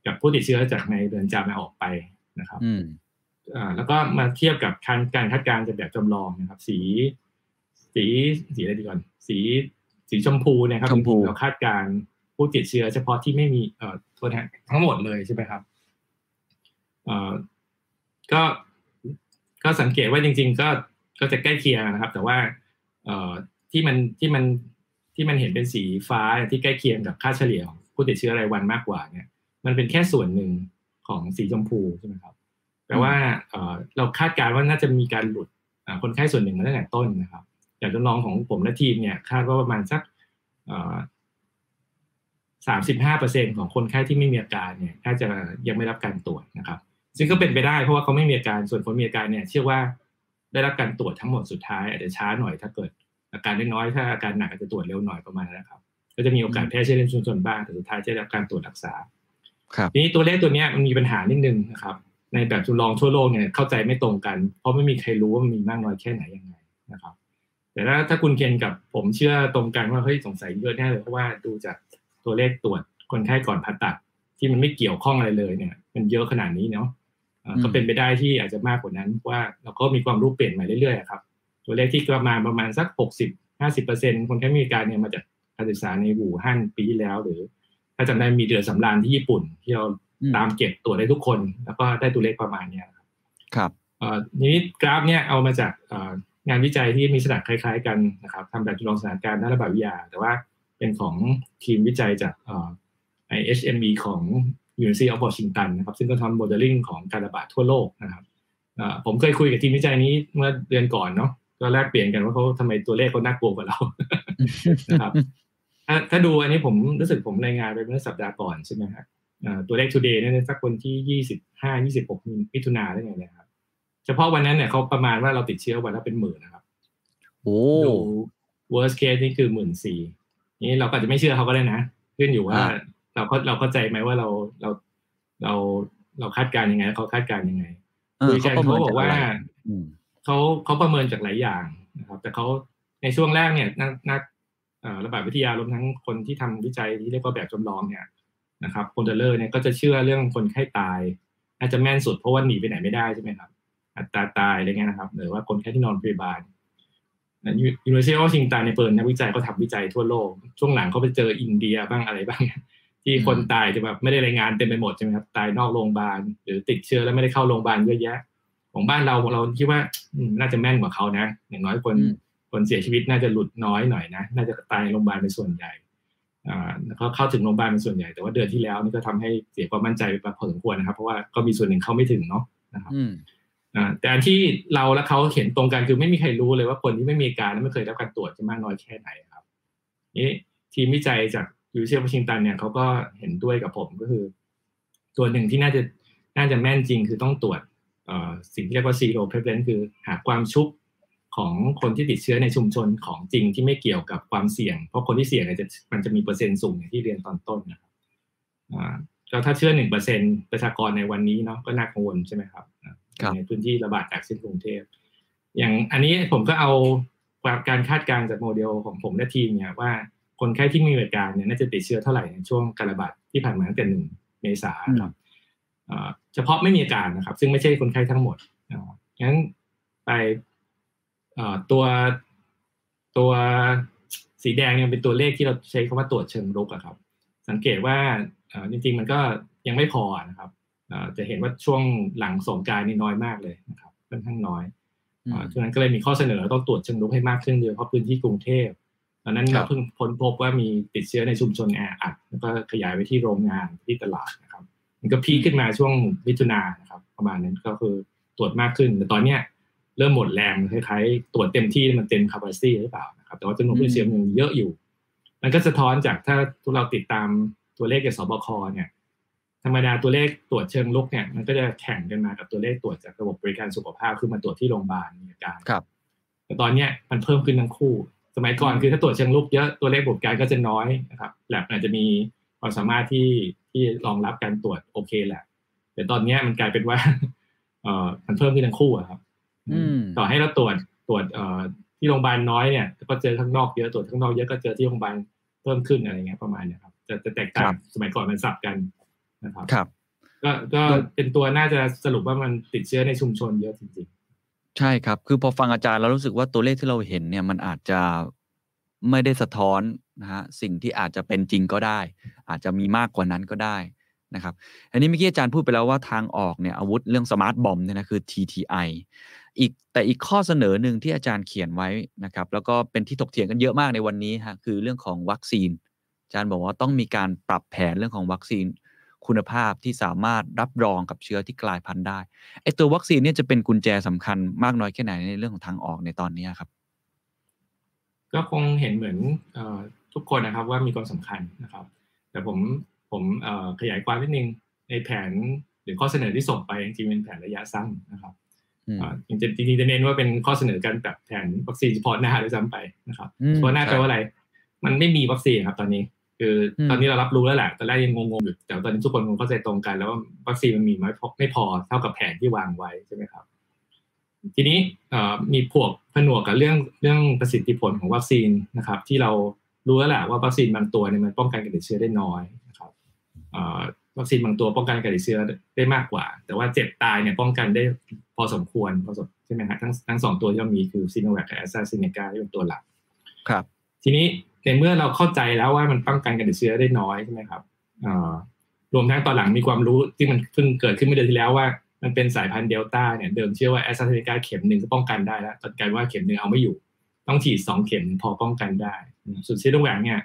กับผู้ติดเชื้อจากในเรือนจำมาออกไปนะครับอ่าแล้วก็มาเทียบกับการการคาดการณ์จากแบบจำลองนะครับ สี สีสีอะไรดีก่อน สีสีชมพูเนี่ยครับเราคาดการผู้ติดเชื้อเฉพาะที่ไม่มีเอ่อตัวแทนทั้งหมดเลยใช่ไหมครับเอ่อก็ก็สังเกตว่าจริง ๆ ก็ก็จะใกล้เคียงนะครับ แต่ว่าเอ่อที่มันที่มันที่มันเห็นเป็นสีฟ้าที่ใกล้เคียงกับค่าเฉลี่ยของผู้ติดเชื้อรายวันมากกว่าเนี่ย มันเป็นแค่ส่วนหนึ่งของสีชมพูใช่ไหมครับแปลว่าเราคาดการณ์ว่าน่าจะมีการหลุดคนไข้ส่วนหนึ่งมาตั้งแต่ต้นนะครับอย่างจำลองของผมและทีมเนี่ยคาดว่าประมาณสักสามสิบห้าเปอร์เซ็นของคนไข้ที่ไม่มีอาการเนี่ยน่าจะยังไม่รับการตรวจนะครับ ซึ่งก็เป็นไปได้เพราะว่าเขาไม่มีอาการส่วนคนมีอาการเนี่ย เชื่อว่าได้รับการตรวจทั้งหมดสุดท้ายอาจจะช้าหน่อยถ้าเกิดอาการน้อยถ้าอาการหนักอาจจะตรวจเร็วหน่อยประมาณนั้นนะครับ ก็จะมีโอกาสแพร่เชื้อในชุมชนบ้างแต่สุดท้ายจะได้รับการตรวจรักษา ทีนี้ตัวเลขตัวนี้มันมีปัญหานิดนึงนะครับ ในแบบจำลองทั่วโลกเนี่ยเข้าใจไม่ตรงกัน เพราะไม่มีใครรู้ว่ามันมีมากน้อยแค่ไหนยังไงนะครับ แต่ถ้าถ้าคุณเคนกับผมเชื่อตรงกันว่าเฮ้ยสงสัยเยอะแน่เลยเพราะว่าดูจากตัวเลขตรวจคนไข้ก่อนผ่าตัด ที่มันไม่เกี่ยวข้องอะไรเลยเนี่ย มันเยอะขนาดนี้เนาะก็เป็นไปได้ที่อาจจะมากกว่านั้นว่าเราก็มีความรู้เปลี่ยนมาเรื่อยๆครับ ตัวเลขที่ประมาณประมาณสักหกสิบห้าสิบเปอร์เซ็นคนไข้มีอาการเนี่ยมาจากการศึกษาในอู่ฮั่นปีที่แล้วหรือถ้าจำได้มีเรือสำราญที่ญี่ปุ่น ที่เราตามเก็บตัวได้ทุกคน แล้วก็ได้ตัวเลขประมาณเนี้ยครับ ครับนี้กราฟเนี่ยเอามาจากงานวิจัยที่มีสถานคล้าย ๆ กันนะครับทำแบบจำลองสถานการณ์ด้านระบาดวิทยา แต่ว่าเป็นของทีมวิจัยจาก IHME ของ University of Washington นะครับ ซึ่งก็ทำโมเดลลิ่งของการระบาดทั่วโลกนะครับผมเคยคุยกับทีมวิจัยนี้เมื่อเดือนก่อนเนาะก็แลกเปลี่ยนกันว่าเขาทำไมตัวเลขเขาน่ากลัวกว่าเรานะครับ ถ้าดูอันนี้ผมรู้สึกผมรายงานไปเมื่อสัปดาห์ก่อนใช่ไหมครับตัวเลข today เนี่ยสักคนที่ยี่สิบห้ายี่สิบหกมิถุนาได้ไงนะครับ เฉพาะวันนั้นเนี่ยเขาประมาณว่าเราติดเชื้อวันละเป็นหมื่นนะครับโอ้ดู worst case นี่คือหมื่นสี่นี่เราก็จะไม่เชื่อเขาก็ได้นะ ขึ้นอยู่ว่า เราก็เราเข้าใจไหมว่าเราเราเราเราคาดการณ์ยังไงเขาคาดการณ์ยังไงคุยกันเขาบอกว่าเขาเขาประเมินจากหลายอย่างนะครับ แต่เขาในช่วงแรกเนี่ยนักนัก ระบาดวิทยารวมทั้งคนที่ทำวิจัยที่เรียกว่าแบบจำลองเนี่ยนะครับคน modeler เนี่ยก็จะเชื่อเรื่องคนไข้ตาย น่าจะแม่นสุดเพราะว่าหนีไปไหนไม่ได้ใช่ไหมครับ อัตราตายอะไรเงี้ยนะครับ หรือว่าคนไข้ที่นอนพยาบาล University Washington ในเปิดนักวิจัยเขาทำวิจัยทั่วโลก ช่วงหลังเขาไปเจออินเดียบ้างอะไรบ้าง ที่คนตายจะแบบไม่ได้รายงานเต็มไปหมดใช่ไหมครับ ตายนอกโรงพยาบาล หรือติดเชื้อแล้วไม่ได้เข้าโรงพยาบาลเยอะแยะ ของบ้านเราเราคิดว่าน่าจะแม่นกว่าเขานะ อย่างน้อยคน คนเสียชีวิตน่าจะหลุดน้อยหน่อยนะ น่าจะตายในโรงพยาบาลเป็นส่วนใหญ่อ่าเขาเข้าถึงโรงพยาบาลเป็นส่วนใหญ่ แต่ว่าเดือนที่แล้วนี่ก็ทำให้เสียความมั่นใจไปพอสมควรนะครับ เพราะว่าก็มีส่วนหนึ่งเข้าไม่ถึงเนาะนะครับแต่อันที่เราและเขาเห็นตรงกันคือไม่มีใครรู้เลยว่าคนที่ไม่มีอาการและไม่เคยรับการตรวจจะมากน้อยแค่ไหนครับนี่ทีมวิจัยจากยูเซียวัชิงตันเนี่ยเขาก็เห็นด้วยกับผมก็คือ ตัวหนึ่งที่น่าจะน่าจะแม่นจริงคือต้องตรวจสิ่งที่เรียกว่า zero prevalence คือหาความชุบ ของคนที่ติดเชื้อในชุมชนของจริงที่ไม่เกี่ยวกับความเสี่ยง เพราะคนที่เสี่ยงเนี่ยจะมันจะมีเปอร์เซ็นต์สูงอย่างที่เรียนตอนต้นนะครับก็ถ้าเชื่อหนึ่งเปอร์เซ็นประชากรในวันนี้เนาะก็น่ากังวลใช่ไหมครับ ในพื้นที่ระบาดจากเช่นกรุงเทพ อย่างอันนี้ผมก็เอาการคาดการณ์จากโมเดลของผมและทีมเนี่ยว่าคนไข้ที่มีอาการเนี่ยน่าจะติดเชื้อเท่าไหร่ในช่วงการระบาดที่ผ่านมาตั้งแต่หนึ่งเมษาครับเฉพาะไม่มีอาการนะครับ ซึ่งไม่ใช่คนไข้ทั้งหมดงั้นไป ตัวตัวสีแดงยังเป็นตัวเลขที่เราใช้คำว่าตรวจเชิงรุกอะครับ สังเกตว่าจริง ๆ มันก็ยังไม่พอนะครับจะเห็นว่าช่วงหลังสงการนี่น้อยมากเลยนะครับค่อนข้างน้อยฉะนั้นก็เลยมีข้อเสนอต้องตรวจเชิงรุกให้มากขึ้นโดยเฉพาะพื้นที่กรุงเทพตอนนั้นเราเพิ่งพ้นพบว่ามีติดเชื้อในชุมชนแออัดแล้วก็ขยายไปที่โรงงานที่ตลาดนะครับ มันก็พีขึ้นมาช่วงมิถุนานะครับ ประมาณนั้นก็คือตรวจมากขึ้นแต่ตอนเนี้ย เริ่มหมดแรงคล้ายๆตรวจเต็มที่มันเต็ม capacity หรือเปล่านะครับ แต่ว่าจำนวนผู้ติดเชื้อยังเยอะอยู่ มันก็สะท้อนจากถ้าทุกเราติดตามตัวเลขจากสบคเนี่ย ธรรมดาตัวเลขตรวจเชิงลุกเนี่ย มันก็จะแข่งกันมากับตัวเลขตรวจจากระบบบริการสุขภาพขึ้นมาตรวจที่โรงพยาบาลมีอาการครับแต่ตอนเนี้ยมันเพิ่มขึ้นทั้งคู่ สมัยก่อนคือถ้าตรวจเชิงลุกเยอะตัวเลขบริการก็จะน้อยนะครับแลบอาจจะมีความสามารถที่ที่รองรับการตรวจโอเคแหละแต่ตอนนี้มันกลายเป็นว่าเอ่อมันเพิ่มขึ้นทั้งคู่ครับ ต่อให้เราตรวจตรวจเอ่อที่โรงพยาบาลน้อยเนี่ยก็เจอข้างนอกเยอะตรวจข้างนอกเยอะก็เจอที่โรงพยาบาลเพิ่มขึ้นอะไรเงี้ยประมาณเนี้ยครับจะจะแตกต่างสมัยก่อนมันสับกันนะครับครับ ก็ก็เป็นตัวน่าจะสรุปว่ามันติดเชื้อในชุมชนเยอะจริงๆ ใช่ครับ คือพอฟังอาจารย์เรารู้สึกว่าตัวเลขที่เราเห็นเนี่ยมันอาจจะไม่ได้สะท้อนนะฮะสิ่งที่อาจจะเป็นจริงก็ได้ อาจจะมีมากกว่านั้นก็ได้นะครับ อันนี้เมื่อกี้อาจารย์พูดไปแล้วว่าทางออกเนี่ยอาวุธเรื่องสมาร์ทบอมเนี่ยนะคือ TTI อีกแต่อีกข้อเสนอหนึ่งที่อาจารย์เขียนไว้นะครับ แล้วก็เป็นที่ถกเถียงกันเยอะมากในวันนี้ฮะคือเรื่องของวัคซีน อาจารย์บอกว่าต้องมีการปรับแผนเรื่องของวัคซีนคุณภาพที่สามารถรับรองกับเชื้อที่กลายพันธุ์ได้ไอตัววัคซีนเนี่ยจะเป็นกุญแจสำคัญมากน้อยแค่ไหนในเรื่องของทางออกในตอนนี้ครับ ก็คงเห็นเหมือนทุกคนนะครับว่ามีความสำคัญนะครับ แต่ผมผมขยายความนิดนึงในแผนหรือข้อเสนอที่ส่งไปจริงๆเป็นแผนระยะสั้นนะครับ จริงๆจริงๆจะเน้นว่าเป็นข้อเสนอการแบบแผนวัคซีนเฉพาะหน้าด้วยซ้ำไปนะครับเฉพาะหน้าแปลว่าอะไร มันไม่มีวัคซีนครับตอนนี้ คือตอนนี้เรารับรู้แล้วแหละตอนแรกยังงงๆอยู่แต่ตอนนี้ทุกคนคงเข้าใจตรงกัน แล้วว่าวัคซีนมันมีไม่พอไม่พอเท่ากับแผนที่วางไว้ใช่ไหมครับทีนี้มีพวกผนวกกับเรื่องเรื่องประสิทธิผลของวัคซีนนะครับ ที่เรารู้แล้วแหละว่าวัคซีนบางตัวเนี่ยมันป้องกันการติดเชื้อได้น้อยนะครับวัคซีนบางตัวป้องกันการติดเชื้อได้มากกว่า แต่ว่าเจ็บตายเนี่ยป้องกันได้พ อสมควรพอสมใช่ไหมครับทั้งทั้งสองตัวที่เรามีคือซีโนแวคกับแอสตราเซเนกาที่เป็นตัวหลักครับ ทีนี้ในเมื่อเราเข้าใจแล้วว่ามันป้องกันการติดเชื้อได้น้อยใช่ไหมครับรวมทั้งตอนหลังมีความรู้ที่มันเพิ่งเกิดขึ้นเมื่อเดือนที่แล้วว่ามันเป็นสายพันธุ์เดลต้าเนี่ยเดิมเชื่อว่าแอสตราเซเนกาเข็มหนึ่งก็ป้องกันได้แล้วตอนกลายว่าเข็มหนึ่งเอาไม่อยู่ ต้องฉีดสองเข็มพอป้องกันได้ส่วนซีโนแวคเนี่ย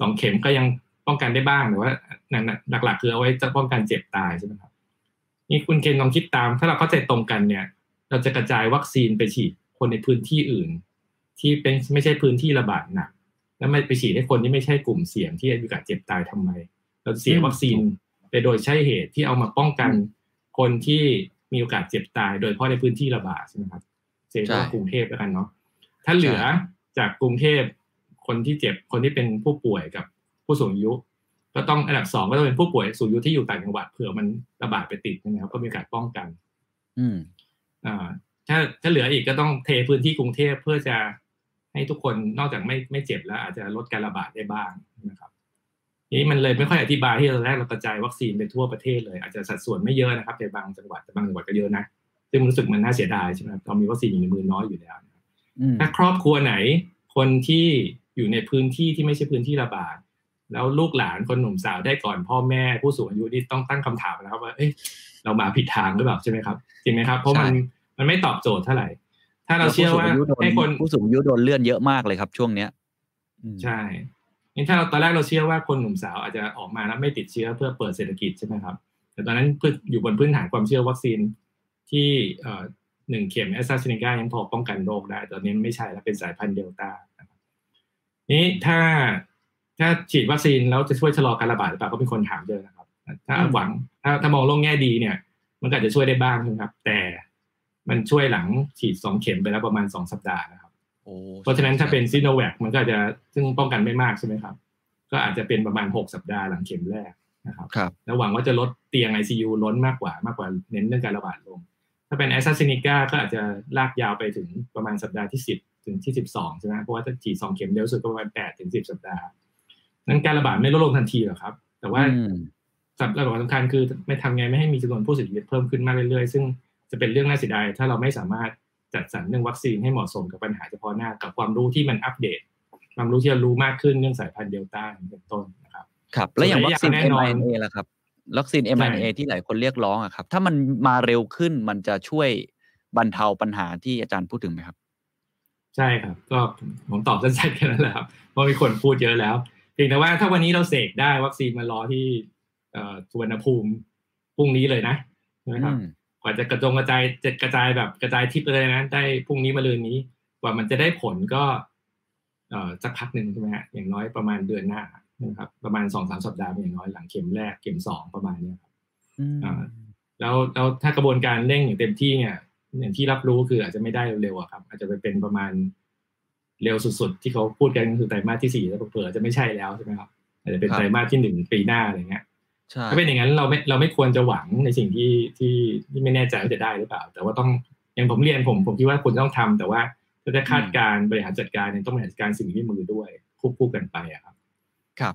สองเข็มก็ยังป้องกันได้บ้างแต่ว่าหลักๆคือเอาไว้จะป้องกันเจ็บตายใช่ไหมครับ นี่คุณเคนลองคิดตาม ถ้าเราเข้าใจตรงกันเนี่ย เราจะกระจายวัคซีนไปฉีดคนในพื้นที่อื่น ที่เป็นไม่ใช่พื้นที่ระบาดหนักแล้วไม่ไปฉีดให้คนที่ไม่ใช่กลุ่มเสี่ยงที่มีโอกาสเจ็บตายทำไม เราเสียวัคซีนไปโดยใช่เหตุที่เอามาป้องกันคนที่มีโอกาสเจ็บตาย โดยเฉพาะในพื้นที่ระบาดใช่ไหมครับเซนกรุงเทพแล้วกันเนาะถ้าเหลือจากกรุงเทพคนที่เจ็บคนที่เป็นผู้ป่วยกับผู้สูงอายุ ก็ต้องอันดับสองก็ต้องเป็นผู้ป่วยสูงอายุที่อยู่ต่างจังหวัดเผื่อมันระบาดไปติดนะครับก็มีโอกาสป้องกัน อืมอ่าถ้าถ้าเหลืออีกก็ต้องเทพื้นที่กรุงเทพเพื่อจะให้ทุกคนนอกจากไม่ไม่เจ็บแล้ว อาจจะลดการระบาดได้บ้างนะครับนี้มันเลยไม่ค่อยอธิบายที่เราแรกเรากระจายวัคซีนไปทั่วประเทศเลย อาจจะสัดส่วนไม่เยอะนะครับในบางจังหวัดแต่บางจังหวัดก็เยอะนะซึ่งรู้สึกมันน่าเสียดายใช่ไหมเรามีวัคซีนอยู่ในมือน้อยอยู่แล้วถ้าครอบครัวไหน คนที่อยู่ในพื้นที่ที่ไม่ใช่พื้นที่ระบาด แล้วลูกหลานคนหนุ่มสาวได้ก่อนพ่อแม่ผู้สูงอายุนี่ต้องตั้งคำถามนะครับว่าเอ้ยเรามาผิดทางหรือเปล่าใช่ไหมครับจริงไหมครับ เพราะมันมันไม่ตอบโจทย์เท่าไหร่ ถ้าเราเชื่อว่าให้คนผู้สูงอายุโดนเลื่อนเยอะมากเลยครับ ช่วงเนี้ยใช่นี่ถ้าเราตอนแรกเราเชื่อว่าคนหนุ่มสาวอาจจะออกมาแล้วไม่ติดเชื้อเพื่อเปิดเศรษฐกิจใช่ไหมครับ แต่ตอนนั้นอยู่บนพื้นฐานความเชื่อวัคซีนที่หนึ่งเข็มแอสตราเซเนกายังพอป้องกันโรคได้ ตอนนี้ไม่ใช่แล้วเป็นสายพันธุ์เดลต้านี้ถ้า ถ้าฉีดวัคซีนแล้วจะช่วยชะลอการระบาดหรือเปล่าก็เป็นคนถามเยอะนะครับ ถ้าหวังถ้าถ้ามองโลกแง่ดีเนี่ย มันก็จะช่วยได้บ้างนะครับ แต่มันช่วยหลังฉีดสองเข็มไปแล้วประมาณสองสัปดาห์นะครับเพราะฉะนั้นถ้าเป็นซิโนแวคมันก็จะซึ่งป้องกันไม่มากใช่ไหมครับ ก็อาจจะเป็นประมาณหกสัปดาห์หลังเข็มแรกนะครับแล้วหวังว่าจะลดเตียง ICU ล้นมากกว่ามากกว่าเน้นเรื่องการระบาดลง ถ้าเป็นแอสตราเซเนกาก็อาจจะลากยาวไปถึงประมาณสัปดาห์ที่สิบถึงที่สิบสองใช่ไหมเพราะว่าถ้าฉีดสองเข็มเร็วสุดก็ประมาณแปดถึงสิบสัปดาห์ นั้นการระบาดไม่ลดลงทันทีหรอกครับ แต่ว่าสัปดาห์สำคัญคือไม่ทำไงไม่ให้มีจำนวนผู้เสียชีวิตเพิ่มขึ้นมากเรื่อยๆ ซึ่งจะเป็นเรื่องน่าเสียดายถ้าเราไม่สามารถจัดสรรเรื่องวัคซีนให้เหมาะสมกับปัญหาเฉพาะหน้ากับความรู้ที่มันอัปเดต ความรู้ที่เรารู้มากขึ้นเรื่องสายพันธุ์เดลต้าเป็นต้นนะครับครับแล้วอย่างวัคซีน mRNA ล่ะครับวัคซีน mRNA ที่หลายคนเรียกร้องอะครับ ถ้ามันมาเร็วขึ้นมันจะช่วยบรรเทาปัญหาที่อาจารย์พูดถึงไหมครับ ใช่ครับ ก็ผมตอบสั้นๆแค่นั้นแหละครับเพราะมีคนพูดเยอะแล้ว เพียงแต่ว่าถ้าวันนี้เราเสกได้วัคซีนมารอที่สุวรรณภูมิพรุ่งนี้เลยนะใช่ไหมครับกว่าจะกระจงกระจายจะกระจายแบบกระจายทิพย์เลยนะ ได้พรุ่งนี้มาเรือนนี้ กว่ามันจะได้ผลก็เอ่อสักพักหนึ่งใช่ไหมฮะอย่างน้อยประมาณเดือนหน้านะครับ ประมาณสองสามสัปดาห์อย่างน้อยหลังเข็มแรกเข็มสองประมาณนี้ครับอ่าแล้วแล้วถ้ากระบวนการเร่งอย่างเต็มที่เนี่ยอย่างที่รับรู้คืออาจจะไม่ได้เร็วๆครับ อาจจะไปเป็นประมาณ เร็วสุดๆ ที่เขาพูดกันคือไตรมาสที่สี่แล้วเผื่อจะไม่ใช่แล้วใช่ไหมครับอาจจะเป็นไตรมาสที่หนึ่งปีหน้าอะไรเงี้ยถ้าเป็นอย่างนั้นเราไม่เราไม่ควรจะหวังในสิ่งที่ที่ที่ไม่แน่ใจว่าจะได้หรือเปล่า แต่ว่าต้องอย่างผมเรียนผมผมคิดว่าคุณต้องทำแต่ว่าถ้าจะคาดการบริหารจัดการเนี่ยต้องบริหารจัดการสิ่งที่มือด้วยควบคู่กันไปอะครับครับ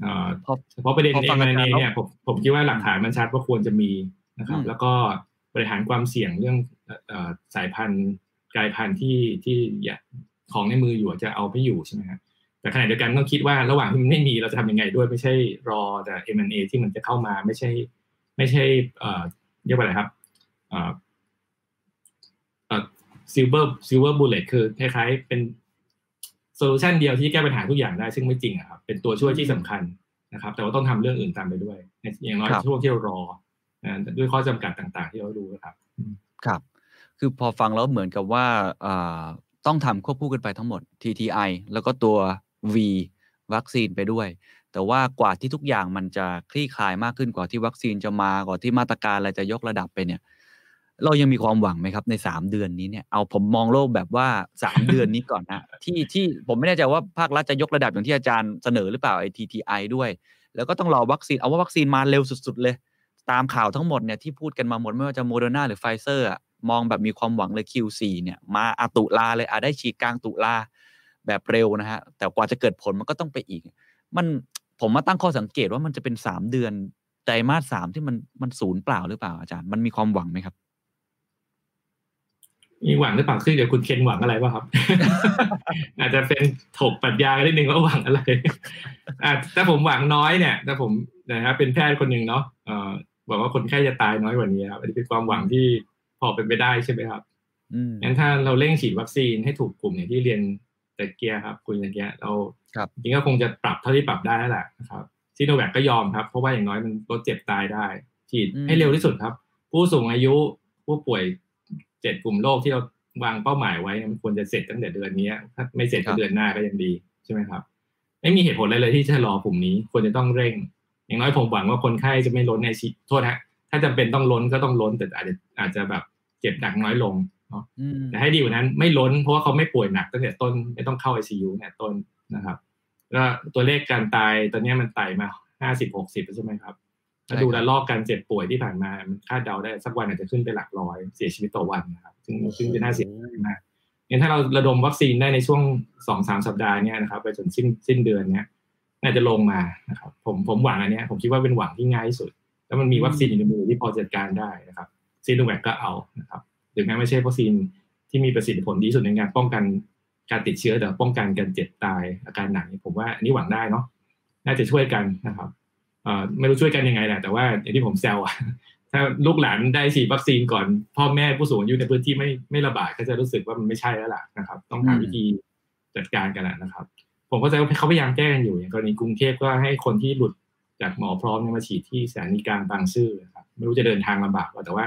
เพราะประเด็นเองในนี้เนี่ยผมผมคิดว่าหลักฐานมันชัดว่าควรจะมีนะครับ แล้วก็บริหารความเสี่ยงเรื่องสายพันธุ์กลายพันธุ์ที่ที่ ของในมืออยู่จะเอาไม่อยู่ใช่ไหมครับแต่ขณะเดียวกันต้องคิดว่าระหว่างที่มันไม่มีเราจะทำยังไงด้วยไม่ใช่รอแต่ M&A ที่มันจะเข้ามาไม่ใช่ ไม่ใช่เอ่อเรียกว่าอะไรครับเอ่อเอ่อ silver silver bullet คือคล้ายๆเป็น solution เดียวที่แก้ปัญหาทุกอย่างได้ซึ่งไม่จริงอะครับเป็นตัวช่วยที่สำคัญนะครับ แต่ว่าต้องทำเรื่องอื่นตามไปด้วย อย่างน้อยช่วงที่เรารอด้วยข้อจำกัดต่าง ๆ ที่เราดูครับ ครับ คือพอฟังแล้วเหมือนกับว่า ต้องทำควบคู่กันไปทั้งหมด TTI แล้วก็ตัว V วัคซีนไปด้วย แต่ว่ากว่าที่ทุกอย่างมันจะคลี่คลายมากขึ้นกว่าที่วัคซีนจะมากว่าที่มาตรการอะไรจะยกระดับไปเนี่ย เรายังมีความหวังไหมครับในสามเดือนนี้เนี่ยเอาผมมองโลกแบบว่าสามเดือนนี้ก่อนนะที่ที่ผมไม่แน่ใจว่าภาครัฐจะยกระดับอย่างที่อาจารย์เสนอหรือเปล่าไอ้ TTI ด้วย แล้วก็ต้องรอวัคซีนเอาว่าวัคซีนมาเร็วสุด ๆ เลย ตามข่าวทั้งหมดเนี่ยที่พูดกันมาหมดไม่ว่าจะโมเดอร์นาหรือไฟเซอร์ มองแบบมีความหวังเลย Q4 เนี่ยมาอาตุลาเลยอาได้ฉีดกลางตุลาแบบเร็วนะฮะแต่กว่าจะเกิดผลมันก็ต้องไปอีก มันผมมาตั้งข้อสังเกตว่ามันจะเป็นสามเดือนไตรมาสสามที่มันมันศูนย์เปล่าหรือเปล่าอาจารย์มันมีความหวังไหมครับ มีหวังหรือเปล่าคือเดี๋ยวคุณเคนหวังอะไรวะครับ อาจจะเป็นถกปรัชญาได้หนึ่งว่าหวังอะไรอ่าถ้าผมหวังน้อยเนี่ยถ้าผมนะครับเป็นแพทย์คนหนึ่งเนาะเอ่อบอกว่าคนไข้จะตายน้อยกว่านี้ครับอันนี้เป็นความหวังที่ พอเป็นไปได้ใช่ไหมครับงั้นถ้าเราเร่งฉีดวัคซีนให้ถูกกลุ่มอย่างที่เรียนแต่เกียร์ครับคุยตะเกียร์เราจริงก็คงจะปรับเท่าที่ปรับได้แล้วแหละนะครับซีโนแวคก็ยอมครับ เพราะว่าอย่างน้อยมันลดเจ็บตายได้ ฉีดให้เร็วที่สุดครับ ผู้สูงอายุผู้ป่วยเจ็ดกลุ่มโรคที่เราวางเป้าหมายไว้มันควรจะเสร็จตั้งแต่เดือนนี้ถ้าไม่เสร็จก็เดือนหน้าก็ยังดีใช่ไหมครับ ไม่มีเหตุผลอะไรเลยที่จะรอกลุ่มนี้ควรจะต้องเร่ง อย่างน้อยผมหวังว่าคนไข้จะไม่ล้นในชีโทษฮะถ้าจำเป็นต้องล้นก็ต้องล้นแต่อาจจะอาจจะแบบ เจ็บหนักน้อยลงเนาะแต่ให้ดีกว่านั้นไม่ล้นเพราะว่าเขาไม่ป่วยหนักตั้งแต่ต้นไม่ต้องเข้าไอซียูเนี่ยต้นนะครับก็ตัวเลขการตายตอนนี้มันไต่มาห้าสิบหกสิบใช่ไหมครับถ้าดูระลอกการเจ็บป่วยที่ผ่านมา มันคาดเดาได้สักวันอาจจะขึ้นไปหลักร้อยเสียชีวิตต่อวันนะครับ ซึ่งซึ่งจะน่าเสียดายมากงั้นถ้าเราระดมวัคซีนได้ในช่วงสองสามสัปดาห์นี้นะครับไปจนสิ้นสิ้นเดือนเนี้ยน่าจะลงมานะครับผมผมหวังอันนี้ผมคิดว่าเป็นหวังที่ง่ายที่สุด แล้วมันมีวัคซีนอยู่ในมือที่พอจัดการได้นะครับ ซีโนแวคก็เอานะครับถึงแม้ไม่ใช่วัคซีนที่มีประสิทธิผลดีสุดในการป้องกันการติดเชื้อแต่ป้องกันการเจ็บตายอาการหนักผมว่าอันนี้หวังได้เนาะน่าจะช่วยกันนะครับไม่รู้ช่วยกันยังไงแหละแต่ว่าอย่างที่ผมแซวอะถ้าลูกหลานได้ฉีดวัคซีนก่อน พ่อแม่ผู้สูงอายุในพื้นที่ไม่ไม่ระบาดก็จะรู้สึกว่ามันไม่ใช่แล้วล่ะนะครับ ต้องหาวิธีจัดการกันแหละนะครับ ผมก็จะเขาพยายามแก้กันอยู่อย่างกรณีกรุงเทพก็ให้คนที่หลุดจากหมอพร้อมมาฉีดที่สถานีกลางบางซื่อครับไม่รู้จะเดินทางลำบากแต่ว่า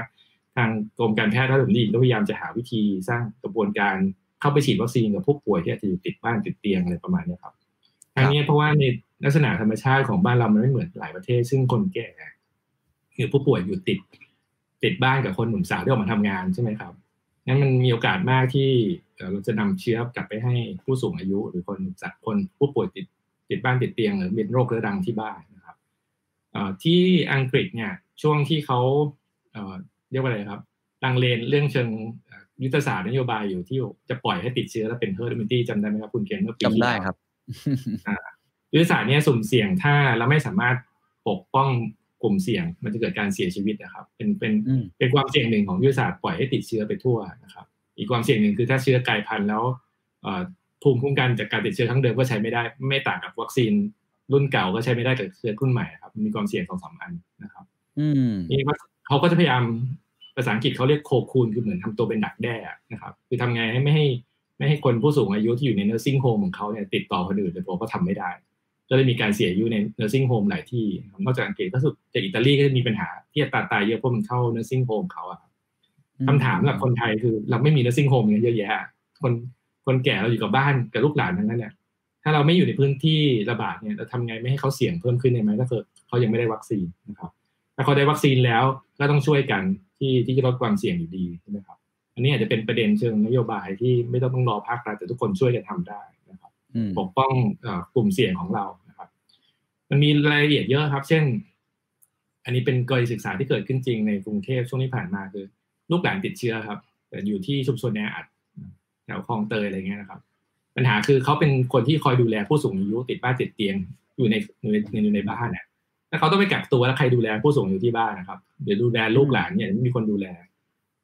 ทางกรมการแพทย์ถ้าผมดีก็พยายามจะหาวิธีสร้างกระบวนการเข้าไปฉีดวัคซีนกับผู้ป่วยที่อาจจะอยู่ติดบ้านติดเตียงอะไรประมาณนี้ครับทางนี้เพราะว่าในลักษณะธรรมชาติของบ้านเรามันไม่เหมือนหลายประเทศ ซึ่งคนแก่หรือผู้ป่วยอยู่ติดติดบ้านกับคนหนุ่มสาวที่ออกมาทำงานใช่ไหมครับงั้นมันมีโอกาสมากที่เราจะนำเชื้อกลับไปให้ผู้สูงอายุ หรือคนจากคนผู้ป่วยติดติดบ้านติดเตียงหรือเป็นโรคเรื้อรังที่บ้านนะครับที่อังกฤษเนี่ยช่วงที่เขา เรียกว่าอะไรครับลังเลในเรื่องเชิงยุทธศาสตร์นโยบายอยู่ที่จะปล่อยให้ติดเชื้อแล้วเป็น herd immunity จำได้ไหมครับคุณเคนเมื่อปีจำได้ครับยุทธศาสตร์นี้สุ่มเสี่ยงถ้าเราไม่สามารถปกป้องกลุ่มเสี่ยง มันจะเกิดการเสียชีวิตนะครับ เป็นเป็นเป็นความเสี่ยงหนึ่งของยุทธศาสตร์ปล่อยให้ติดเชื้อไปทั่วนะครับ อีกความเสี่ยงหนึ่งคือถ้าเชื้อกลายพันธุ์แล้วภูมิคุ้มกันจากการติดเชื้อดั้งเดิมก็ใช้ไม่ได้ ไม่ต่างกับวัคซีนรุ่นเก่าก็ใช้ไม่ได้กับเชื้อรุ่นใหม่ครับมีความเสี่ยงสองสามอันนะครับอืมนี่ เขาก็จะพยายามภาษาอังกฤษเขาเรียก cocoon คือเหมือนทำตัวเป็นดักแด้นะครับ คือทำไงให้ไม่ให้ไม่ให้คนผู้สูงอายุที่อยู่ใน nursing home ของเขาเนี่ยติดต่อคนอื่นแต่ผมก็ทำไม่ได้ ก็เลยมีการเสียอายุใน nursing home หลายที่ นอกจากอังกฤษก็สุดจากอิตาลีก็จะมีปัญหาที่อัตราตายเยอะเพราะมันเข้า nursing home เขาอะครับคำถามสำหรับคนไทยคือเราไม่มี nursing home เยอะแยะ คนคนแก่เราอยู่กับบ้านกับลูกหลานทั้งนั้นเนี่ยถ้าเราไม่อยู่ในพื้นที่ระบาดเนี่ยเราทำไงไม่ให้เขาเสี่ยงเพิ่มขึ้นได้ไหมถ้าเกิดเขายังไม่ได้วัคซีนนะครับ ถ้าเขาได้วัคซีนแล้วก็ต้องช่วยกันที่ที่จะลดความเสี่ยงอยู่ดีใช่ไหมครับ อันนี้อาจจะเป็นประเด็นเชิงนโยบายที่ไม่ต้องต้องรอภาครัฐแต่ทุกคนช่วยกันทำได้นะครับปกป้องกลุ่มเสี่ยงของเรานะครับ มันมีรายละเอียดเยอะครับ เช่น อันนี้เป็นกรณีศึกษาที่เกิดขึ้นจริงในกรุงเทพช่วงที่ผ่านมาคือ ลูกหลานติดเชื้อครับ แต่อยู่ที่ชุมชนแออัดแถวคลองเตยอะไรเงี้ยนะครับ ปัญหาคือเขาเป็นคนที่คอยดูแลผู้สูงอายุติดบ้านติดเตียงอยู่ในอยู่ในบ้านเนี่ย ถ้าเขาต้องไปกักตัวแล้วใครดูแลผู้สูงอายุที่บ้านนะครับเดี๋ยวดูแลลูกหลานเนี่ยไม่มีคนดูแล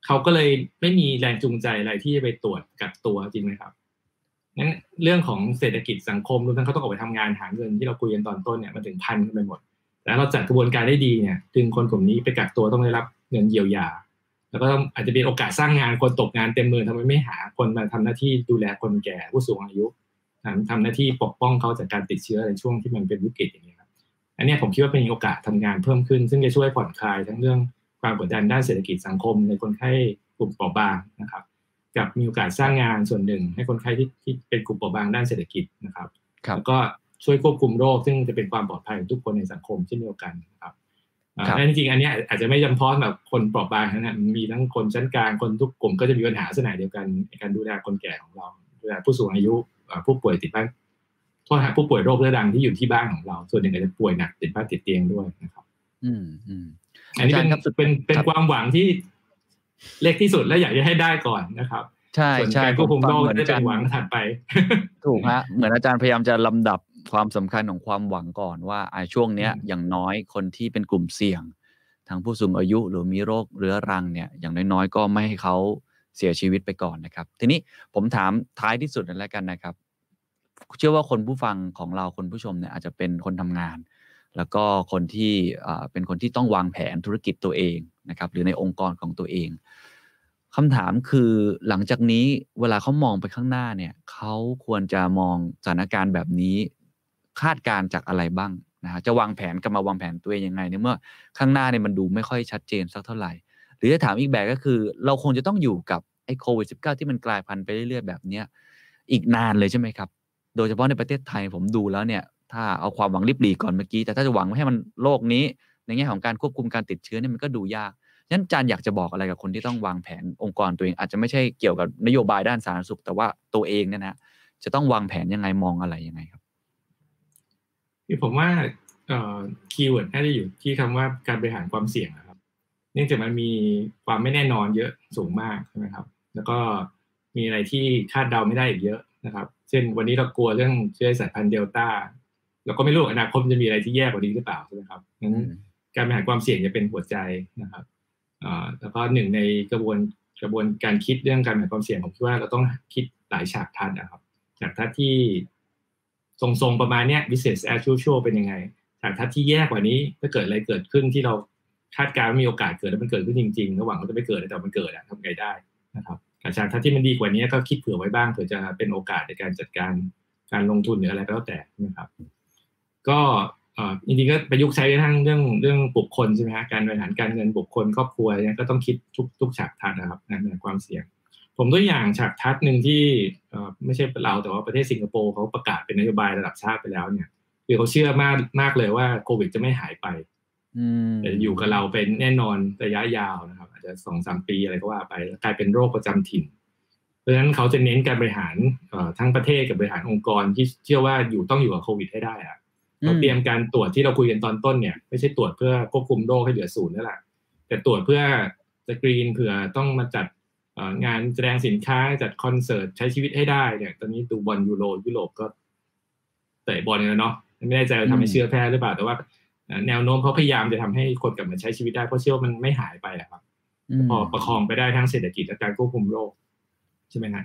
เขาก็เลยไม่มีแรงจูงใจอะไรที่จะไปตรวจกักตัวจริงไหมครับงั้นเรื่องของเศรษฐกิจสังคมรวมทั้งเขาต้องออกไปทำงานหาเงินที่เราคุยกันตอนต้นเนี่ยมันถึงพันกันไปหมดแต่เราจัดกระบวนการได้ดีเนี่ยดึงคนกลุ่มนี้ไปกักตัวต้องได้รับเงินเยียวยา แล้วก็อาจจะเป็นโอกาสสร้างงานคนตกงานเต็มมือทำไมไม่หาคนมาทำหน้าที่ดูแลคนแก่ผู้สูงอายุทำหน้าที่ปกป้องเขาจากการติดเชื้อในช่วงที่มันเป็นวิกฤตอย่างนี้ อันนี้ผมคิดว่าเป็นโอกาสทำงานเพิ่มขึ้น ซึ่งจะช่วยผ่อนคลายทั้งเรื่องความกดดันด้านเศรษฐกิจสังคมในคนไข้กลุ่มเปราะบางนะครับกับมีโอกาสสร้างงานส่วนหนึ่ง ให้คนไข้ที่ที่เป็นกลุ่มเปราะบางด้านเศรษฐกิจนะครับแล้วก็ช่วยควบคุมโรค ซึ่งจะเป็นความปลอดภัยของทุกคนในสังคมเช่นเดียวกันครับและจริงๆอันนี้อาจจะไม่จำเพาะแบบคนเปราะบางนะมีทั้งคนชั้นกลางคนทุกกลุ่มก็จะมีปัญหาสนายเดียวกันในการดูแลคนแก่ของเราดูแลผู้สูงอายุผู้ป่วยติดบ้าน ทษฮะผู้ป่วยโรคเรื้อรังที่อยู่ที่บ้านของเรา ส่วนหนึ่งอาจจะป่วยหนักติดบ้านติดเตียงด้วยนะครับ อืมอืมอันนี้เป็นเป็นเป็นความหวังที่เล็กที่สุดและอยากจะให้ได้ก่อนนะครับใช่ใช่ควบคุมโรคได้เป็นหวังถัดไป ถูกฮะเหมือนอาจารย์พยายามจะลำดับความสำคัญของความหวังก่อนว่าไอ้ช่วงเนี้ยอย่างน้อยคนที่เป็นกลุ่มเสี่ยงทางผู้สูงอายุหรือมีโรคเรื้อรังเนี่ย อย่างน้อยๆ ก็ไม่ให้เขาเสียชีวิตไปก่อนนะครับ ทีนี้ผมถามท้ายที่สุดนั่นแล้วกันนะครับ เชื่อว่าคนผู้ฟังของเราคนผู้ชมเนี่ยอาจจะเป็นคนทำงาน แล้วก็คนที่เป็นคนที่ต้องวางแผนธุรกิจตัวเองนะครับ หรือในองค์กรของตัวเองคำถามคือหลังจากนี้เวลาเขามองไปข้างหน้าเนี่ยเขาควรจะมองสถานการณ์แบบนี้คาดการจากอะไรบ้างนะฮะจะวางแผนกับมาวางแผนตัวเองยังไงในเมื่อข้างหน้าเนี่ยมันดูไม่ค่อยชัดเจนสักเท่าไหร่ หรือจะถามอีกแบบก็คือ เราคงจะต้องอยู่กับไอ้โควิด -19 ที่มันกลายพันธุ์ไปเรื่อยๆแบบเนี้ยอีกนานเลยใช่ไหมครับ โดยเฉพาะในประเทศไทยผมดูแล้วเนี่ยถ้าเอาความหวังริบหรี่ก่อนเมื่อกี้ แต่ถ้าจะหวังให้มันโลกนี้ ในแง่ของการควบคุมการติดเชื้อเนี่ยมันก็ดูยากฉะนั้นอาจารย์อยากจะบอกอะไรกับคนที่ต้องวางแผนองค์กรตัวเอง อาจจะไม่ใช่เกี่ยวกับนโยบายด้านสาธารณสุข แต่ว่าตัวเองเนี่ยนะจะต้องวางแผนยังไงมองอะไรยังไงครับคือผมว่าคีย์เวิร์ดน่าจะอยู่ที่คำว่าการบริหารความเสี่ยงครับ เนื่องจากมันมีความไม่แน่นอนเยอะสูงมากใช่ไหมครับ แล้วก็มีอะไรที่คาดเดาไม่ได้อีกเยอะ นะครับ เช่น วันนี้เรากลัวเรื่องเชื้อสายพันธุ์เดลต้าเราก็ไม่รู้อนาคตจะมีอะไรที่แย่กว่านี้หรือเปล่าใช่ไหมครับงั้นการบริหารความเสี่ยงจะเป็นหัวใจนะครับแล้วก็หนึ่งในกระบวนกระบวนการคิดเรื่องการบริหารความเสี่ยงผมคิดว่าเราต้องคิดหลายฉากทัศน์นะครับฉากทัศน์ที่ทรงๆประมาณเนี้ย business as usual เป็นยังไงฉากทัศน์ที่แย่กว่านี้ถ้าเกิดอะไรเกิดขึ้นที่เราคาดการณ์มีโอกาสเกิดแล้วมันเกิดขึ้นจริงๆระหว่างมันจะไม่เกิดแต่มันเกิดอะทำไงได้นะครับอา จารย์ถ้าที่มันดีกว่านี้ก็คิดเผื่อไว้บ้างเผื่อจะเป็นโอกาสในการจัดการการลงทุนหรืออะไรก็แล้วแต่นะครับ ก็จริงๆก็ประยุกต์ใช้ทั้งเรื่องเรื่องบุคคลใช่ไหมฮะการบริหารการเงินบุคคลครอบครัวเนี่ยก็ต้องคิดทุกทุกฉากทัศน์นะครับในความเสี่ยง ผมตัวอย่างฉากทัศน์หนึ่งที่ไม่ใช่เราแต่ว่าประเทศสิงคโปร์เขาประกาศเป็นนโยบายระดับชาติไปแล้วเนี่ยคือเขาเชื่อมากมากเลยว่าโควิดจะไม่หายไป จะอยู่กับเราเป็นแน่นอนระยะยาวนะครับ อาจจะสองสามปีอะไรก็ว่าไปกลายเป็นโรคประจำถิ่น เพราะฉะนั้นเขาจะเน้นการบริหารทั้งประเทศกับบริหารองค์กรที่เชื่อว่าอยู่ต้องอยู่กับโควิดให้ได้อะเราเตรียมการตรวจที่เราคุยกันตอนต้นเนี่ยไม่ใช่ตรวจเพื่อควบคุมโรคให้เหลือศูนย์นั่นแหละแต่ตรวจเพื่อสกรีนเผื่อต้องมาจัดงานแสดงสินค้าจัดคอนเสิร์ตใช้ชีวิตให้ได้เนี่ยตอนนี้ดูบอลยูโรยุโรปก็เตะบอลแล้วเนาะไม่แน่ใจทำให้เชื้อแพร่หรือเปล่าแต่ว่า แนวโน้มเขาพยายามจะทำให้คนกลับมาใช้ชีวิตได้เพราะเชื่อมันไม่หายไปอะครับพอประคองไปได้ทั้งเศรษฐกิจและการควบคุมโรคใช่ไหมฮะ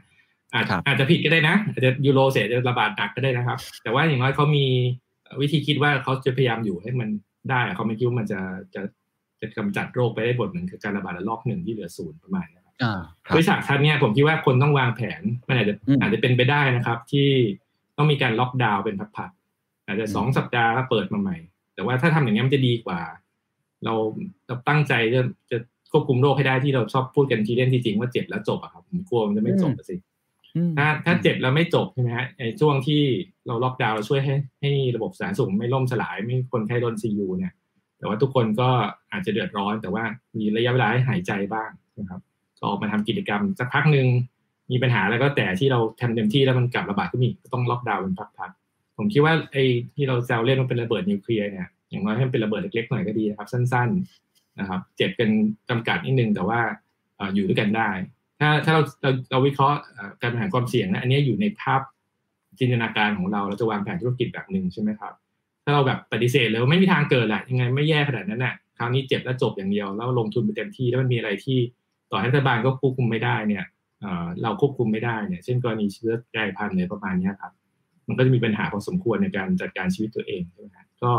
อาจอาจจะผิดก็ได้นะ อาจจะยูโรเสียจะระบาดหนักก็ได้นะครับ แต่ว่าอย่างน้อยเขามีวิธีคิดว่าเขาจะพยายามอยู่ให้มันได้เขาไม่คิดว่ามันจะจะจะกำจัดโรคไปได้บทหนึ่งคือการระบาดระลอกหนึ่งที่เหลือศูนย์ประมาณนี้ครับด้วยฉากทัศน์เนี่ยผมคิดว่าคนต้องวางแผนมันอาจจะอาจจะเป็นไปได้นะครับ ที่ต้องมีการล็อกดาวน์เป็นพักๆอาจจะสองสัปดาห์แล้วเปิดมาใหม่ แต่ว่าถ้าทำอย่างนี้มันจะดีกว่า เราเราตั้งใจจะจะควบคุมโรคให้ได้ที่เราชอบพูดกันทีเล่นที่จริงว่าเจ็บแล้วจบอะครับผมกลัวมันจะไม่จบสิถ้าถ้าเจ็บแล้วไม่จบใช่ไหมฮะในช่วงที่เราล็อกดาวน์เราช่วยให้ให้ระบบสาธารณสุขไม่ล่มสลายไม่คนไข้โดนซียูเนี่ย แต่ว่าทุกคนก็อาจจะเดือดร้อน แต่ว่ามีระยะเวลาให้หายใจบ้างนะครับก็ออกมาทำกิจกรรมสักพักหนึ่งมีปัญหาแล้วก็แต่ที่เราทำเต็มที่แล้วมันกลับระบาดก็มีก็ต้องล็อกดาวน์เป็นพักๆ ผมคิดว่าไอ้ที่เราแซวเล่นมันเป็นระเบิดนิวเคลียร์เนี่ยอย่างน้อยให้มันเป็นระเบิดเล็กๆหน่อยก็ดีนะครับสั้น ๆนะครับ เจ็บกันจำกัดนิดนึงแต่ว่าอยู่ด้วยกันได้ ถ้าถ้าเราเราเราวิเคราะห์การบริหารความเสี่ยงนะอันนี้อยู่ในภาพจินตนาการของเราเราจะวางแผนธุรกิจแบบหนึ่งใช่ไหมครับ ถ้าเราแบบปฏิเสธเลยว่าไม่มีทางเกิดแหละยังไงไม่แย่ขนาดนั้นน่ะคราวนี้เจ็บแล้วจบอย่างเดียวแล้วลงทุนไปเต็มที่แล้วมันมีอะไรที่ต่อให้รัฐบาลก็ควบคุมไม่ได้เนี่ยเราควบคุมไม่ได้เนี่ยเช่นกรณีเชื้อกลายพันธุ์เนี่ยประมาณนี้ครับ มันก็จะมีปัญหาพอสมควรในการจัดการชีวิตตัวเองใช่ไหมครับก็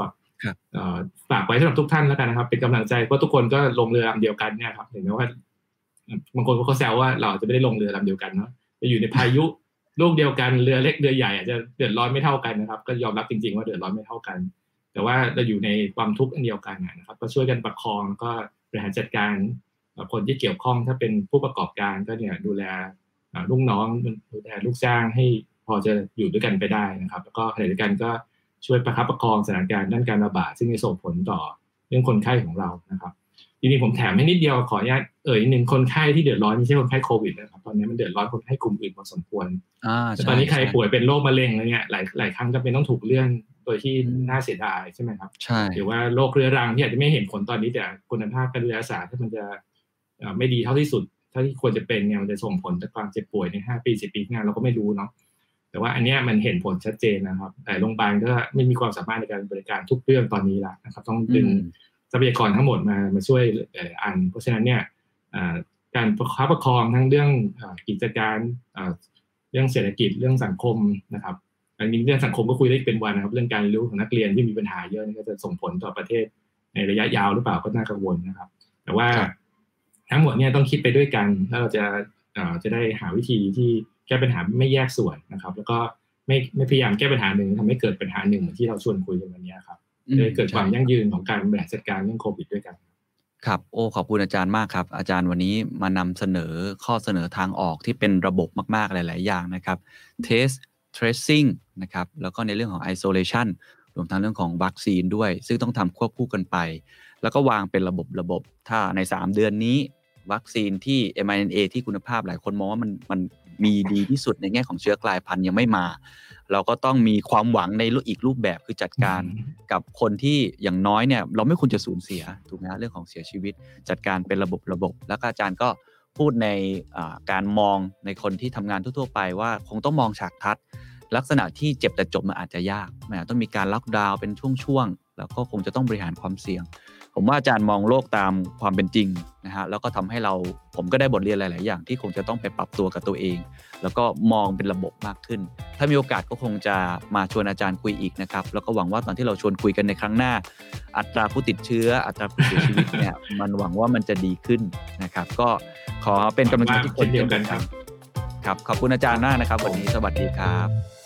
ฝากไว้สำหรับทุกท่านแล้วกันนะครับ เป็นกำลังใจเพราะทุกคนก็ลงเรือลำเดียวกันเนี่ยครับเห็นไหมว่าบางคนเขาแซวว่าเราจะไม่ได้ลงเรือลำเดียวกันเนาะจะอยู่ในพายุลูกเดียวกันเรือเล็กเรือใหญ่อาจจะเดือดร้อนไม่เท่ากันนะครับ ก็ยอมรับจริง ๆ ว่าเดือดร้อนไม่เท่ากัน แต่ว่าเราอยู่ในความทุกข์อันเดียวกันนะครับ ก็ช่วยกันประคองก็บริหารจัดการคนที่เกี่ยวข้องถ้าเป็นผู้ประกอบการก็เนี่ยดูแลลูกน้องดูแลลูกจ้างให้ พอจะอยู่ด้วยกันไปได้นะครับ แล้วก็ขณะเดียวกันก็ช่วยประคับประคองสถานการณ์ด้านการระบาดซึ่งจะส่งผลต่อเรื่องคนไข้ของเรานะครับทีนี้ผมแถมให้นิดเดียวขออนุญาตเอ่ยนิดนึงคนไข้ที่เดือดร้อนไม่ใช่คนไข้โควิดนะครับตอนนี้มันเดือดร้อนคนไข้กลุ่มอื่นพอสมควรแต่ตอนนี้ใครป่วยเป็นโรคมะเร็งอะไรเงี้ยหลายหลายครั้งจะเป็นต้องถูกเลื่อนโดยที่น่าเสียดายใช่ไหมครับใช่หรือว่าโรคเรื้อรังที่อาจจะไม่เห็นผลตอนนี้แต่คุณภาพการดูแลรักษาถ้ามันจะไม่ดีเท่าที่สุดเท่าที่ควรจะเป็นเนี่ยมันจะส่งผลต่อความเจ็บป่วยในห้าปีสิบปีข้างหน้าเราก็ไม่รู้เนาะ แต่ว่าอันนี้มันเห็นผลชัดเจนนะครับแต่โรงพยาบาลก็ไม่มีความสามารถในการบริการทุกเรื่องตอนนี้ละนะครับ ต้องดึงทรัพยากรทั้งหมดมามาช่วยอัน เพราะฉะนั้นเนี่ยการประคับประคองทั้งเรื่องกิจการเรื่องเศรษฐกิจเรื่องสังคมนะครับอันนี้เรื่องสังคมก็คุยได้เป็นวันนะครับ เรื่องการรู้ของนักเรียนที่มีปัญหาเยอะนี่ก็จะส่งผลต่อประเทศในระยะยาวหรือเปล่าก็น่ากังวลนะครับ แต่ว่าทั้งหมดเนี่ยต้องคิดไปด้วยกันถ้าเราจะจะได้หาวิธีที่ แก้ปัญหาไม่แยกส่วนนะครับ แล้วก็ไม่ไม่พยายามแก้ปัญหาหนึ่งทำให้เกิดปัญหาหนึ่งเหมือนที่เราชวนคุยกันวันนี้ครับจะเกิดความยั่งยืนของการบริหารจัดการเรื่องโควิดด้วยกันครับโอ้ขอบคุณอาจารย์มากครับ อาจารย์วันนี้มานำเสนอข้อเสนอทางออกที่เป็นระบบมากๆหลาย ๆ อย่างนะครับ test tracing นะครับแล้วก็ในเรื่องของ isolation รวมทั้งเรื่องของวัคซีนด้วย ซึ่งต้องทำควบคู่กันไป แล้วก็วางเป็นระบบระบบ ถ้าใน 3 เดือนนี้ วัคซีนที่ mRNA ที่คุณภาพหลายคนมองว่ามันมัน มีดีที่สุดในแง่ของเชื้อกลายพันธุ์ยังไม่มา เราก็ต้องมีความหวังในอีกรูปแบบคือจัดการกับคนที่อย่างน้อยเนี่ยเราไม่ควรจะสูญเสียถูกไหมเรื่องของเสียชีวิต จัดการเป็นระบบระบบ แล้วก็อาจารย์ก็พูดในการมองในคนที่ทำงานทั่ว ๆ ไปว่าคงต้องมองฉากทัดลักษณะที่เจ็บแต่จบมันอาจจะยากมันต้องมีการล็อกดาวน์เป็นช่วงๆ แล้วก็คงจะต้องบริหารความเสี่ยง ผมว่าอาจารย์มองโลกตามความเป็นจริงนะฮะแล้วก็ทำให้เราผมก็ได้บทเรียนหลาย ๆ อย่างที่คงจะต้องไปปรับตัวกับตัวเอง แล้วก็มองเป็นระบบมากขึ้น ถ้ามีโอกาสก็คงจะมาชวนอาจารย์คุยอีกนะครับแล้วก็หวังว่าตอนที่เราชวนคุยกันในครั้งหน้า อัตราผู้ติดเชื้อ อัตราผู้เสียชีวิตเนี่ยมันหวังว่ามันจะดีขึ้นนะครับ ก็ขอเป็นกำลังใจที่คนเดียวกันครับครับขอบคุณอาจารย์มากนะครับ วันนี้สวัสดีครับ